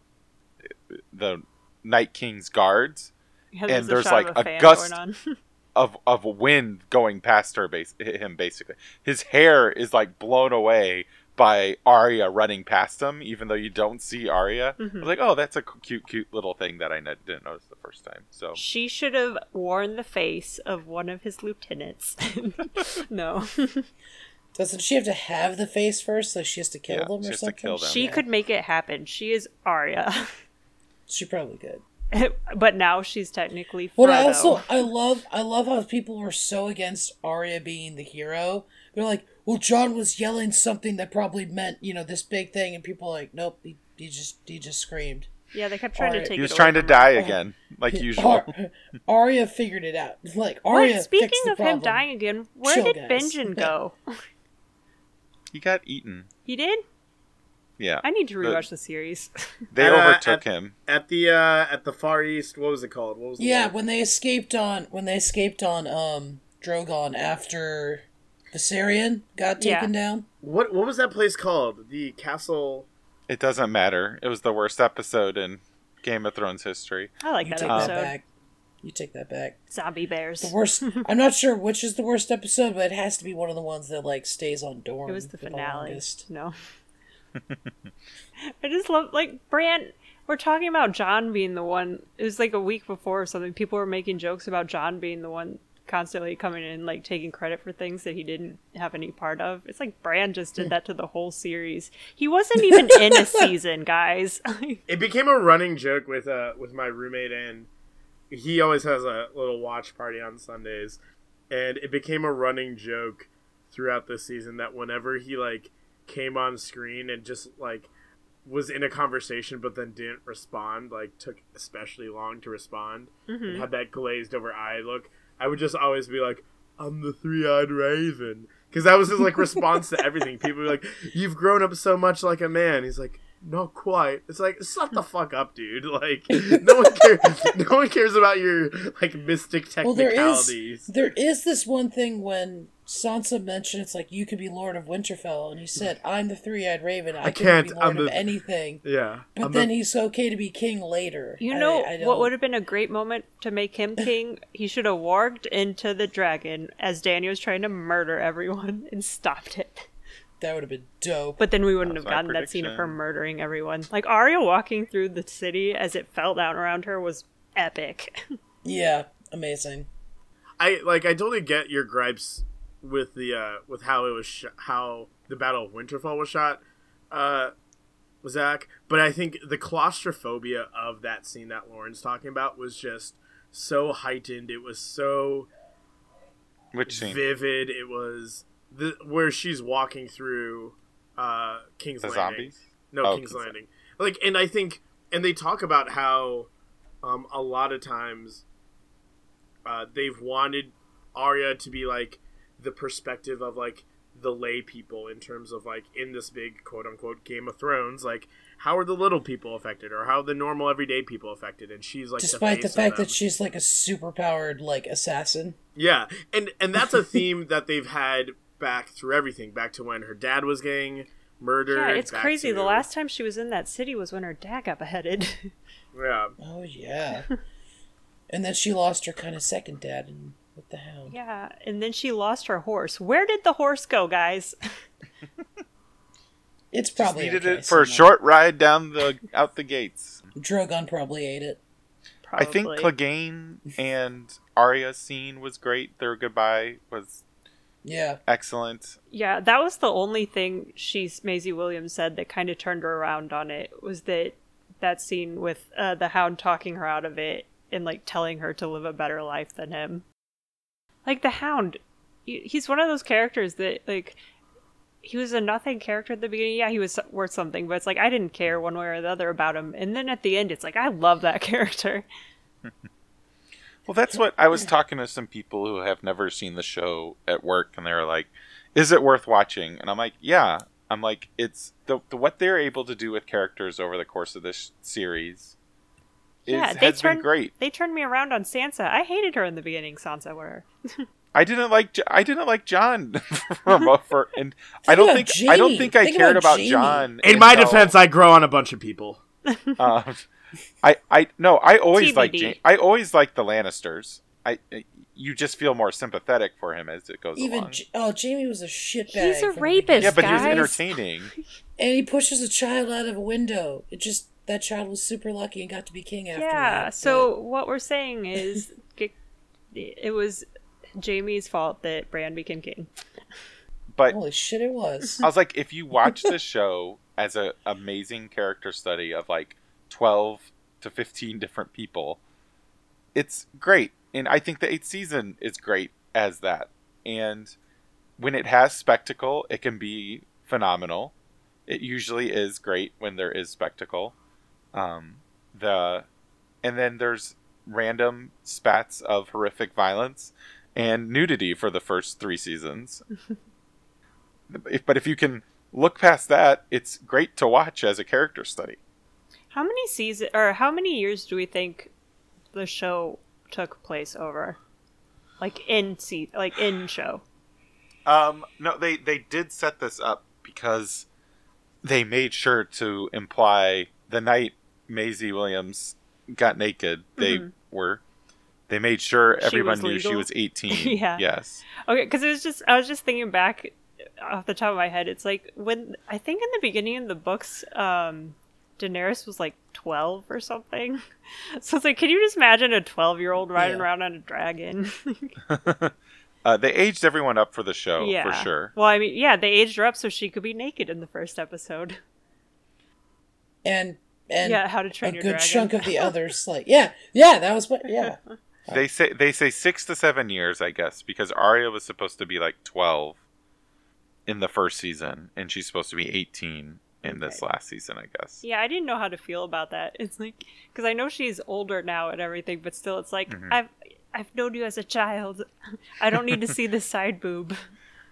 the night king's guards Yeah, And a there's, like, of a gust- of of wind going past her base him basically his hair is like blown away by Arya running past him even though you don't see Arya I Mhm. was like oh that's a cute cute little thing that I didn't notice the first time so She should have worn the face of one of his lieutenants. no. Doesn't she have to have the face first? Like she has to kill Yeah, them or something? kill them. she Yeah. could make it happen. She is Arya. She probably could. but now she's technically Frodo. Well, I also I love I love how people were so against Arya being the hero. They're like, well, Jon was yelling something that probably meant you know this big thing, and people are like, nope, he, he just he just screamed. yeah, they kept trying Arya- to take he was it trying to away from her. die oh. again like usual Ar- Arya figured it out. Like What? Arya. Speaking fixed the of him dying again, where Chill, did guys. Benjen go? he got eaten he did? Yeah I need to rewatch the series. they Uh, overtook at- him At the uh, at the far east, what was it called? What was Yeah, word? when they escaped on when they escaped on um Drogon after Viserion got Yeah. taken down. what what was that place called? The castle. It doesn't matter. It was the worst episode in Game of Thrones history. I like You that take episode. that back. You take that back. Zombie bears. The worst. I'm not sure which is the worst episode, but it has to be one of the ones that like stays on Dorne. It was the for finale. longest. no. I just love like Bran. We're talking about Jon being the one. It was like a week before or something. People were making jokes about Jon being the one constantly coming in like taking credit for things that he didn't have any part of. It's like Bran just did that to the whole series. He wasn't even in a season, guys. It became a running joke with uh with my roommate, and he always has a little watch party on Sundays, and it became a running joke throughout the season that whenever he like came on screen and just like was in a conversation but then didn't respond, like took especially long to respond, Mm-hmm. and had that glazed over eye look, I would just always be like, "I'm the three-eyed raven," because that was his like response to everything. People were like, "You've grown up so much like a man." He's like, "Not quite." It's like, shut the fuck up, dude. Like, no one cares. no one cares about your like mystic Well, there technicalities. is there is this one thing when Sansa mentioned it's like you could be Lord of Winterfell, and he said, "I'm the three-eyed raven. I, I can't can't, be Lord I'm of the- anything." yeah, But I'm then the- he's okay to be king later. You know I what would have been a great moment to make him king? he should have warged into the dragon as Dany was trying to murder everyone and stopped it. That would have been dope. But then we wouldn't That have my gotten that scene of her murdering everyone. Like Arya walking through the city as it fell down around her was epic. Yeah, amazing. I like I totally get your gripes with the uh with how it was sh- how the Battle of Winterfell was shot, uh, Zach. But I think the claustrophobia of that scene that Lauren's talking about was just so heightened. It was so Which scene? vivid. It was the where she's walking through uh King's The Landing. zombies? No, Oh, King's King's Landing. Like, and I think, and they talk about how, um, a lot of times, uh, they've wanted Arya to be like the perspective of like the lay people in terms of like in this big quote unquote Game of Thrones, like how are the little people affected or how are the normal everyday people affected, and she's like Despite the face of fact them. that she's like a super powered like assassin. Yeah, and and that's a theme that they've had back through everything, back to when her dad was getting murdered. yeah, it's back crazy. The last time she was in that city was when her dad got beheaded. yeah. Oh yeah. and then she lost her kind of second dad in, with the Hound. yeah, and then she lost her horse. Where did the horse go, guys? It's Just probably needed okay it for a short ride down the out the gates. Drogon probably ate it. I think Probably. Clegane and Arya's scene was great. Their goodbye was Yeah. excellent. Yeah, that was the only thing she Maisie Williams said that kind of turned her around on it was that that scene with uh, the Hound talking her out of it and like telling her to live a better life than him. Like the Hound, he's one of those characters that like he was a nothing character at the beginning. Yeah, he was worth something, but it's like I didn't care one way or the other about him. And then at the end, it's like I love that character. Well, that's what I was talking to some people who have never seen the show at work, and they were like, "Is it worth watching?" And I'm like, "Yeah." I'm like, "It's the, the what they're able to do with characters over the course of this series is, yeah, they has been turned great." They turned me around on Sansa. I hated her in the beginning. Sansa were. I didn't like I didn't like Jon for, for and I don't about think I don't Jaime. think I Think cared about about Jon. In my defense, I grow on a bunch of people. um, I I no, I always like I always like the Lannisters. I you just feel more sympathetic for him as it goes on. Even along. J- oh, Jaime was a shitbag. He's a rapist. beginning. yeah, but he was entertaining. and he pushes a child out of a window. It just that child was super lucky and got to be king after Yeah. that. So what we're saying is, it was Jaime's fault that Bran became king. But but holy shit, it was. I was like, if you watch the show as an amazing character study of like twelve to fifteen different people, it's great. And I think the eighth season is great as that. And when it has spectacle, it can be phenomenal. It usually is great when there is spectacle. Um, the and then there's random spats of horrific violence and nudity for the first three seasons. if, but if you can look past that, it's great to watch as a character study. How many seasons or how many years do we think the show took place over? Like in se- like in show. Um, no, they they did set this up because they made sure to imply the night Maisie Williams got naked, they Mhm. were they made sure everyone knew she was 18. Yeah. Yes. Okay, because it was just I was just thinking back off the top of my head. It's like when I think in the beginning of the books, um, Daenerys was like twelve or something. So it's like, can you just imagine a twelve-year-old riding Yeah. around on a dragon? Uh, they aged everyone up for the show yeah, for sure. Well, I mean, yeah, they aged her up so she could be naked in the first episode. And and yeah, How to a Train Your good Dragon. chunk of the others like yeah yeah that was what yeah They say they say six to seven years, I guess, because Arya was supposed to be like twelve in the first season, and she's supposed to be eighteen in this last season, I guess. Yeah, I didn't know how to feel about that. It's like because I know she's older now and everything, but still, it's like mm-hmm. I've I've known you as a child. I don't need to see the side boob.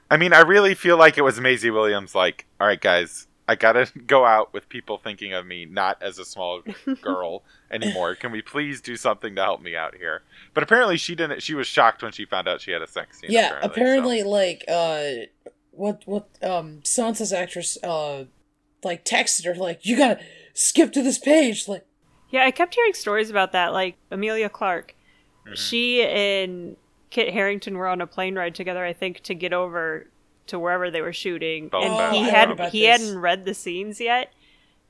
I mean, I really feel like it was Maisie Williams. Like, all right, guys, I gotta go out with people thinking of me not as a small girl anymore. Can we please do something to help me out here? But apparently, she didn't. She was shocked when she found out she had a sex scene. Yeah, apparently, apparently so. like uh, what what um Sansa's actress uh like texted her like you gotta skip to this page like. Yeah, I kept hearing stories about that. Like Emilia Clarke, mm-hmm. she and Kit Harington were on a plane ride together. I think to get over to wherever they were shooting, oh, and he had he this. hadn't read the scenes yet.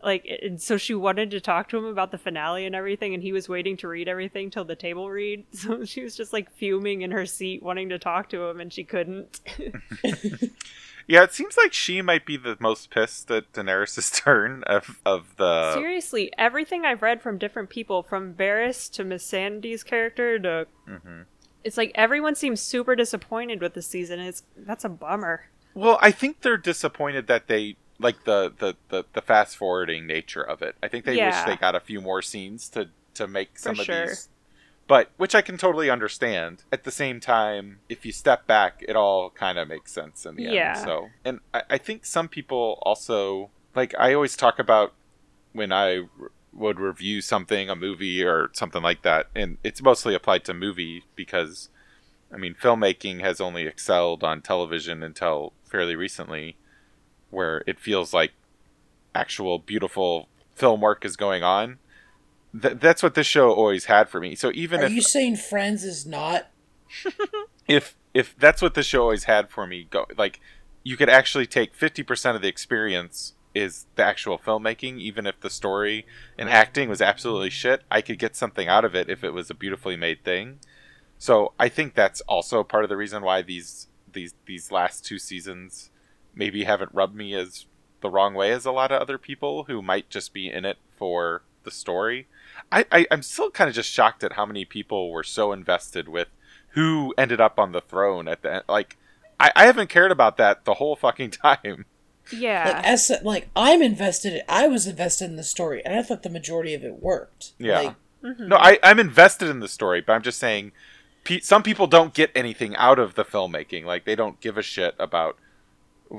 Like, and so she wanted to talk to him about the finale and everything, and he was waiting to read everything till the table read. So she was just like fuming in her seat, wanting to talk to him, and she couldn't. yeah, it seems like she might be the most pissed at Daenerys' turn of of the. Seriously, everything I've read from different people, from Varys to Missandei's character to mm-hmm it's like everyone seems super disappointed with the season. It's that's a bummer. Well, I think they're disappointed that they like the the the, the fast forwarding nature of it. I think they yeah. wish they got a few more scenes to to make some For of sure. these but which I can totally understand. At the same time, if you step back, it all kind of makes sense in the yeah. end. So, and I, I, think some people also like I always talk about when I would review something, a movie or something like that, and it's mostly applied to movie because, I mean, filmmaking has only excelled on television until fairly recently, where it feels like actual beautiful film work is going on. Th- that's what this show always had for me. So even are if you saying Friends is not, if if that's what the show always had for me, go like you could actually take fifty percent of the experience is the actual filmmaking. Even if the story and acting was absolutely shit, I could get something out of it if it was a beautifully made thing. So I think that's also part of the reason why these these these last two seasons maybe haven't rubbed me as the wrong way as a lot of other people who might just be in it for the story. I, I I'm still kind of just shocked at how many people were so invested with who ended up on the throne at the end. Like I, I haven't cared about that the whole fucking time. Yeah. Like as like I'm invested. I was invested in the story, and I thought the majority of it worked. Yeah. Like, mm-hmm. No, I I'm invested in the story, but I'm just saying, pe- some people don't get anything out of the filmmaking. Like they don't give a shit about,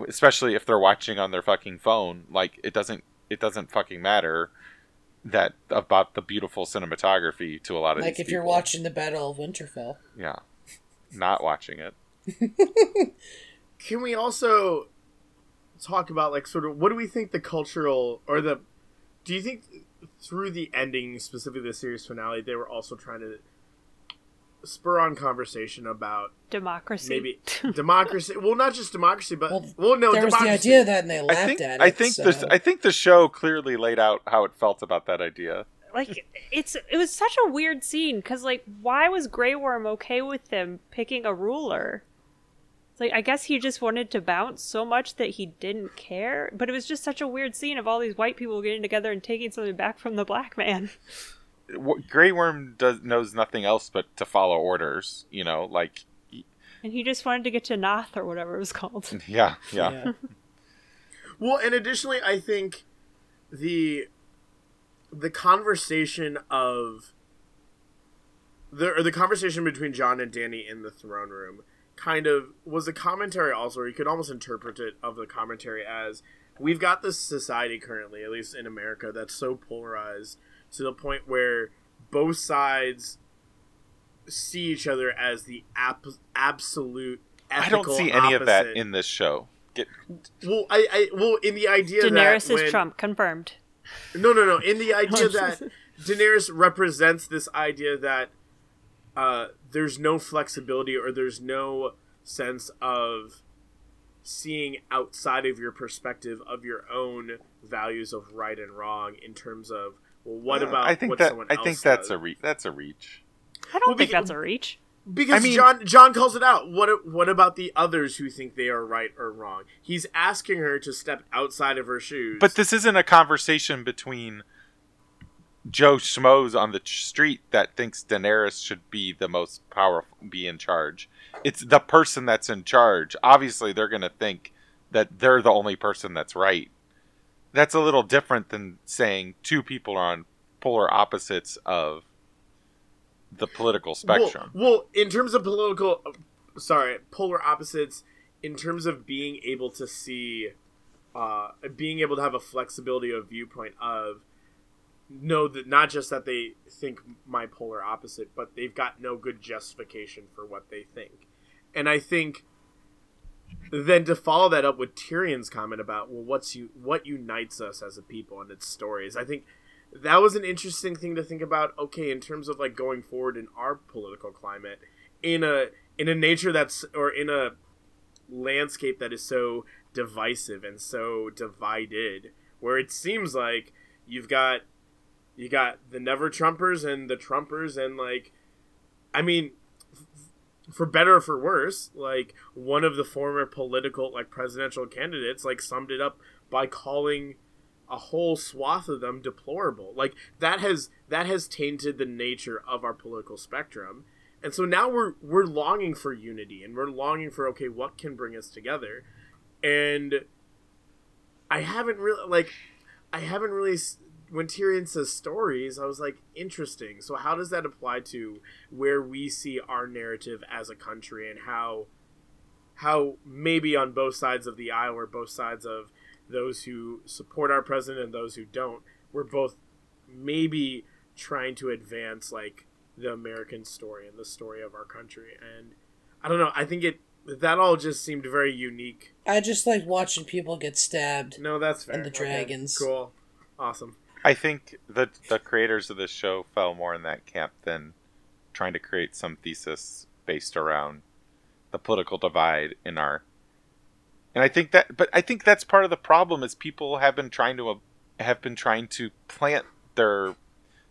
especially if they're watching on their fucking phone. Like it doesn't it doesn't fucking matter that about the beautiful cinematography to a lot of like if people. you're watching the Battle of Winterfell. Yeah, not watching it. Can we also talk about like sort of what do we think the cultural or the do you think through the ending specifically the series finale they were also trying to spur on conversation about democracy maybe democracy well not just democracy but well, well no there democracy. was the idea that and they laughed I think, at it I think so. the I think the show clearly laid out how it felt about that idea like it's it was such a weird scene because like why was Grey Worm okay with them picking a ruler it's like I guess he just wanted to bounce so much that he didn't care. But it was just such a weird scene of all these white people getting together and taking something back from the black man. Grey Worm does knows nothing else but to follow orders. You know, like. And he just wanted to get to Naath or whatever it was called. Yeah, yeah. yeah. well, and additionally, I think the the conversation of the or the conversation between Jon and Dany in the throne room kind of was a commentary also or you could almost interpret it of the commentary as we've got this society currently at least in america that's so polarized to the point where both sides see each other as the ap- absolute i don't see any opposite. of that in this show Get... well I, I well in the idea that daenerys that is trump confirmed no no no in the idea that daenerys represents this idea that uh, there's no flexibility or there's no sense of seeing outside of your perspective of your own values of right and wrong in terms of well what uh, about I think that I think that's does? a re- that's a reach. I don't well, think that's a reach. Because I mean, Jon Jon calls it out. What what about the others who think they are right or wrong? He's asking her to step outside of her shoes. But this isn't a conversation between Joe Schmoes on the street that thinks Daenerys should be the most powerful, be in charge. It's the person that's in charge. Obviously, they're going to think that they're the only person that's right. that's a little different than saying two people are on polar opposites of the political spectrum. Well, well in terms of political, sorry, polar opposites, in terms of being able to see, uh, being able to have a flexibility of viewpoint of know that not just that they think my polar opposite, but they've got no good justification for what they think. And I think then to follow that up with Tyrion's comment about well what's you what unites us as a people and its stories. I think that was an interesting thing to think about okay in terms of like going forward in our political climate in a in a nature that's or in a landscape that is so divisive and so divided where it seems like you've got you got the never Trumpers and the Trumpers, and like, I mean, for better or for worse, like one of the former political like presidential candidates like summed it up by calling a whole swath of them deplorable. Like that has that has tainted the nature of our political spectrum. And so now we're we're longing for unity and we're longing for okay, what can bring us together? And I haven't really like I haven't really when Tyrion says stories, I was like, interesting. So how does that apply to where we see our narrative as a country and how how maybe on both sides of the aisle or both sides of those who support our president and those who don't, we're both maybe trying to advance like the American story and the story of our country. And I don't know, I think it that all just seemed very unique. I just like watching people get stabbed. No, that's fair. And the dragons. Okay, cool. Awesome. I think the the creators of this show fell more in that camp than trying to create some thesis based around the political divide in our and I think that but I think that's part of the problem is people have been trying to have been trying to plant their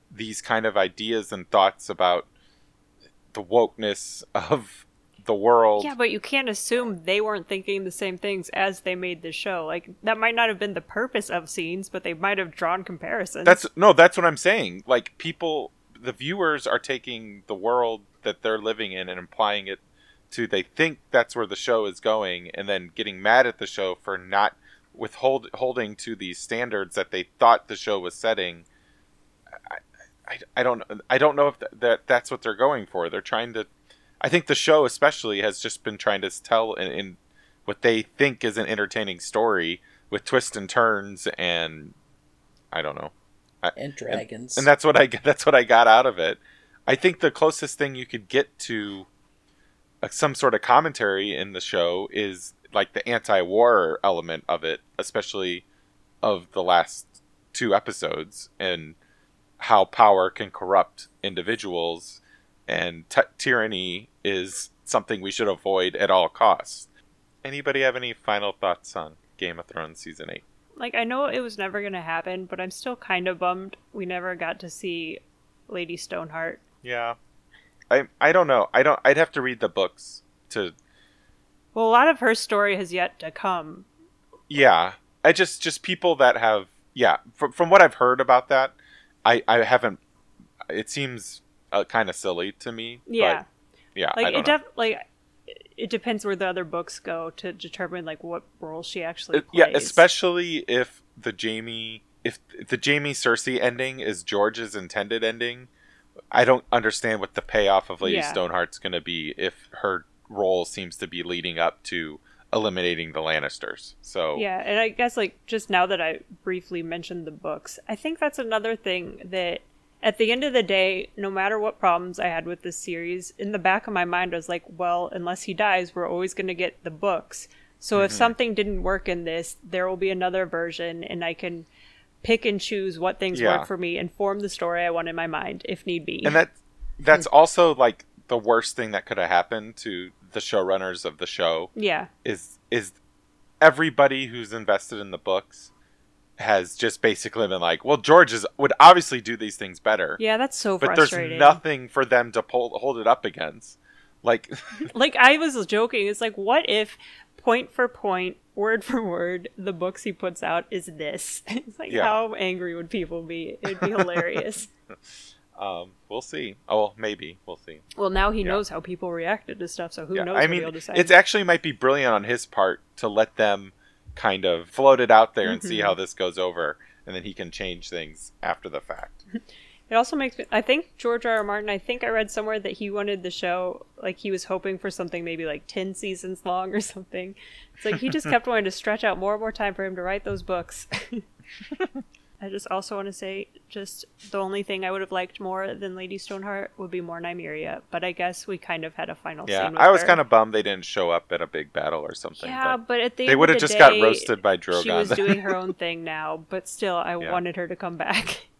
these kind of ideas and thoughts about the wokeness of the world. Yeah, but you can't assume they weren't thinking the same things as they made the show. Like that might not have been the purpose of scenes, but they might have drawn comparisons. That's no, that's what I'm saying. Like people the viewers are taking the world that they're living in and applying it to they think that's where the show is going and then getting mad at the show for not withhold holding to these standards that they thought the show was setting. I, I, I don't I don't know if that, that that's what they're going for. They're trying to I think the show especially has just been trying to tell in, in what they think is an entertaining story with twists and turns and I don't know. and dragons. And, and, that's what I that's what I got out of it. I think the closest thing you could get to uh, some sort of commentary in the show is like the anti-war element of it, especially of the last two episodes and how power can corrupt individuals and t- tyranny is something we should avoid at all costs. Anybody have any final thoughts on Game of Thrones season 8? Like I know it was never going to happen, but I'm still kind of bummed we never got to see Lady Stoneheart. Yeah. I I don't know. I don't I'd have to read the books to Well, a lot of her story has yet to come. Yeah. I just just people that have yeah, from from what I've heard about that, I I haven't it seems uh, kind of silly to me. Yeah, yeah. Like it def- like it depends where the other books go to determine like what role she actually plays. Yeah, especially if the Jaime if the Jaime Cersei ending is George's intended ending. I don't understand what the payoff of Lady yeah. Stoneheart's going to be if her role seems to be leading up to eliminating the Lannisters. So Yeah, and I guess like just now that I briefly mentioned the books, I think that's another thing that at the end of the day, no matter what problems I had with this series, in the back of my mind, I was like, well, unless he dies, we're always going to get the books. So mm-hmm. if something didn't work in this, there will be another version, and I can pick and choose what things yeah. work for me and form the story I want in my mind if need be. And that that's also like the worst thing that could have happened to the showrunners of the show. Yeah. Is is everybody who's invested in the books has just basically been like, well, George is, would obviously do these things better. Yeah, that's so but there's nothing for them to pull, hold it up against. Like, like I was joking. It's like, what if point for point, word for word, the books he puts out is this? It's like, yeah. how angry would people be? It'd be hilarious. um, we'll see. Oh, maybe we'll see. Well, now he yeah. knows how people reacted to stuff, so who yeah. knows? I mean, it actually might be brilliant on his part to let them kind of float it out there and mm-hmm. see how this goes over, and then he can change things after the fact. It also makes me. I think George R. R. Martin. I think I read somewhere that he wanted the show like he was hoping for something maybe like ten seasons long or something. It's like he just kept wanting to stretch out more and more time for him to write those books. I just also want to say, just the only thing I would have liked more than Lady Stoneheart would be more Nymeria, but I guess we kind of had a final. Scene. Yeah, I was kind of bummed they didn't show up in a big battle or something. Yeah, but, but at the they would have just day, got roasted by Drogon. She was doing her own thing now, but still, I yeah. wanted her to come back.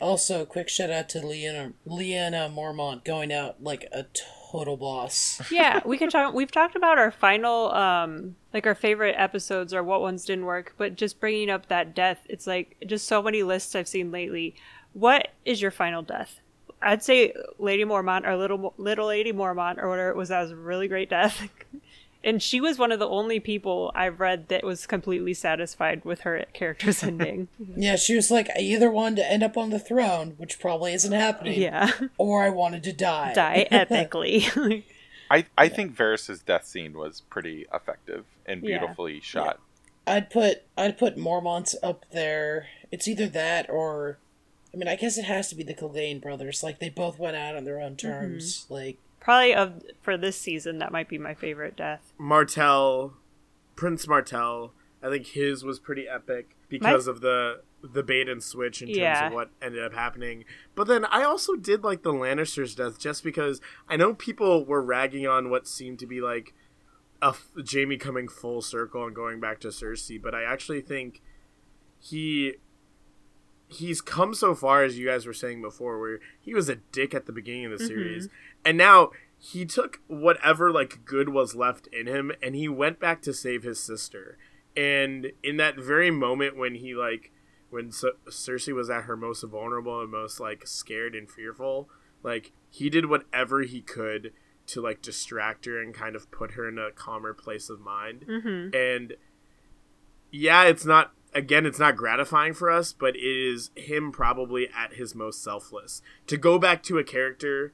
Also, quick shout out to Leanna Lyanna Mormont going out like a total boss. yeah, we can talk. We've talked about our final, um, like our favorite episodes or what ones didn't work, but just bringing up that death, it's like just so many lists I've seen lately. What is your final death? I'd say Lady Mormont or little little Lady Mormont or whatever it was. That was a really great death. and she was one of the only people I've read that was completely satisfied with her character's ending. yeah, she was like, I either wanted to end up on the throne, which probably isn't happening. Yeah. Or I wanted to die. Die epically. I, I think Varys's death scene was pretty effective and beautifully yeah. shot. Yeah. I'd put I'd put Mormont's up there. It's either that or I mean, I guess it has to be the Clegane brothers. Like they both went out on their own terms. Mm-hmm. Like Probably of for this season, that might be my favorite death. Martell, Prince Martell. I think his was pretty epic because my... of the the bait and switch in terms yeah. of what ended up happening. But then I also did like the Lannisters' death just because I know people were ragging on what seemed to be like a Jaime coming full circle and going back to Cersei, but I actually think he he's come so far as you guys were saying before where he was a dick at the beginning of the mm-hmm. series and now he took whatever like good was left in him and he went back to save his sister and in that very moment when he like when cersei was at her most vulnerable and most like scared and fearful like he did whatever he could to like distract her and kind of put her in a calmer place of mind mm-hmm. and yeah it's not again it's not gratifying for us but it is him probably at his most selfless to go back to a character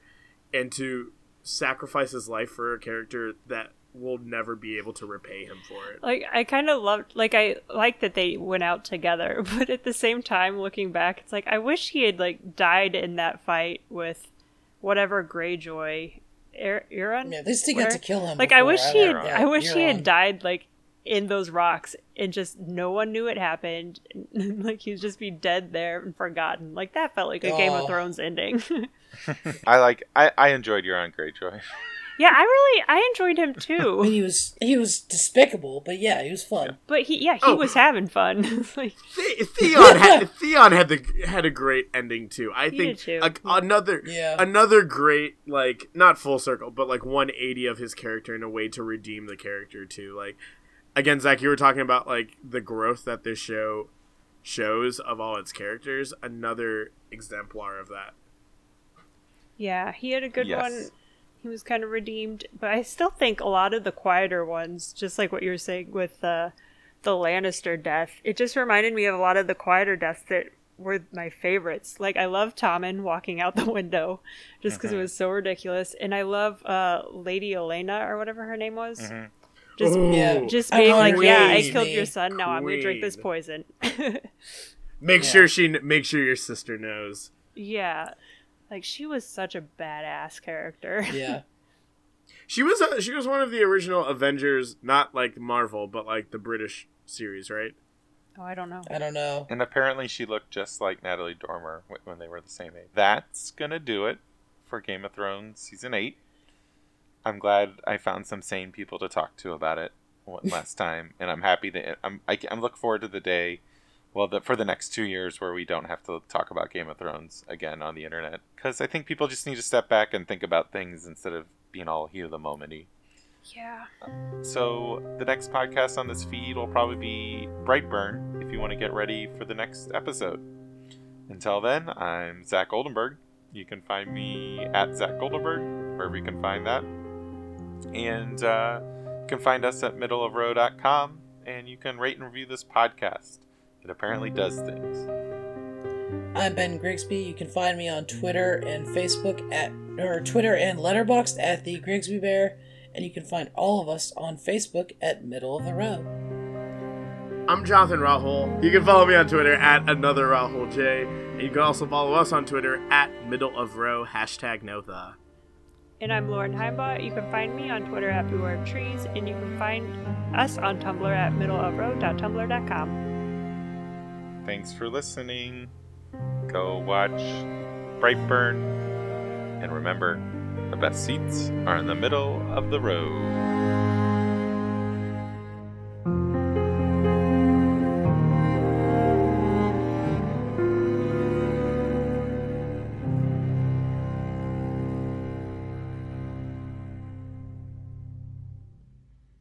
and to sacrifice his life for a character that will never be able to repay him for it. Like I kind of loved like I like that they went out together, but at the same time looking back it's like I wish he had like died in that fight with whatever Greyjoy er- Yeah, they still got to kill him. Like I wish he had I wish he had died like in those rocks and just no one knew it happened. like he'd just be dead there and forgotten. Like that felt like a oh. Game of Thrones ending. I like I, I enjoyed your Euron Greyjoy. Yeah, I really I enjoyed him too. he was he was despicable, but yeah, he was fun. But he yeah he oh. was having fun. like the- Theon had Theon had the had a great ending too. I think too. A, another yeah. another great like not full circle, but like 180 of his character in a way to redeem the character too. Like again, Zach, you were talking about like the growth that this show shows of all its characters. Another exemplar of that. Yeah, he had a good yes. one. He was kind of redeemed, but I still think a lot of the quieter ones, just like what you were saying with the the Lannister death, it just reminded me of a lot of the quieter deaths that were my favorites. Like I love Tommen walking out the window, just because mm-hmm. it was so ridiculous, and I love uh, Lady Olenna or whatever her name was. Mm-hmm. Just, Ooh, yeah, oh, just being like, yeah, I killed your son. Now I'm gonna drink this poison. make yeah. sure she, make sure your sister knows. Yeah, like she was such a badass character. Yeah. she was a, she was one of the original Avengers, not like Marvel, but like the British series, right? Oh, I don't know. I don't know. And apparently, she looked just like Natalie Dormer when they were the same age. That's gonna do it for Game of Thrones season eight. I'm glad I found some sane people to talk to about it last time, and I'm happy that I'm. I, I'm looking forward to the day well the, for the next two years where we don't have to talk about game of thrones again on the internet because i think people just need to step back and think about things instead of being all here the momenty yeah um, so the next podcast on this feed will probably be brightburn if you want to get ready for the next episode. Until then i'm zach goldenberg you can find me at zach goldenberg wherever you can find that and uh, you can find us at middleofrow.com and you can rate and review this podcast it apparently does things. I'm Ben Grigsby. You can find me on Twitter and Facebook at or Twitter and Letterboxd at the Grigsby Bear, and you can find all of us on Facebook at Middle of the Row. I'm Jonathan Rahul. You can follow me on Twitter at another Rahul J. And you can also follow us on Twitter at middle of row hashtag no the. And I'm Lauren Heimbaugh. You can find me on Twitter at Beware of Trees, and you can find us on Tumblr at middleofrow.tumblr.com. Thanks for listening. Go watch Brightburn. And remember, the best seats are in the middle of the row.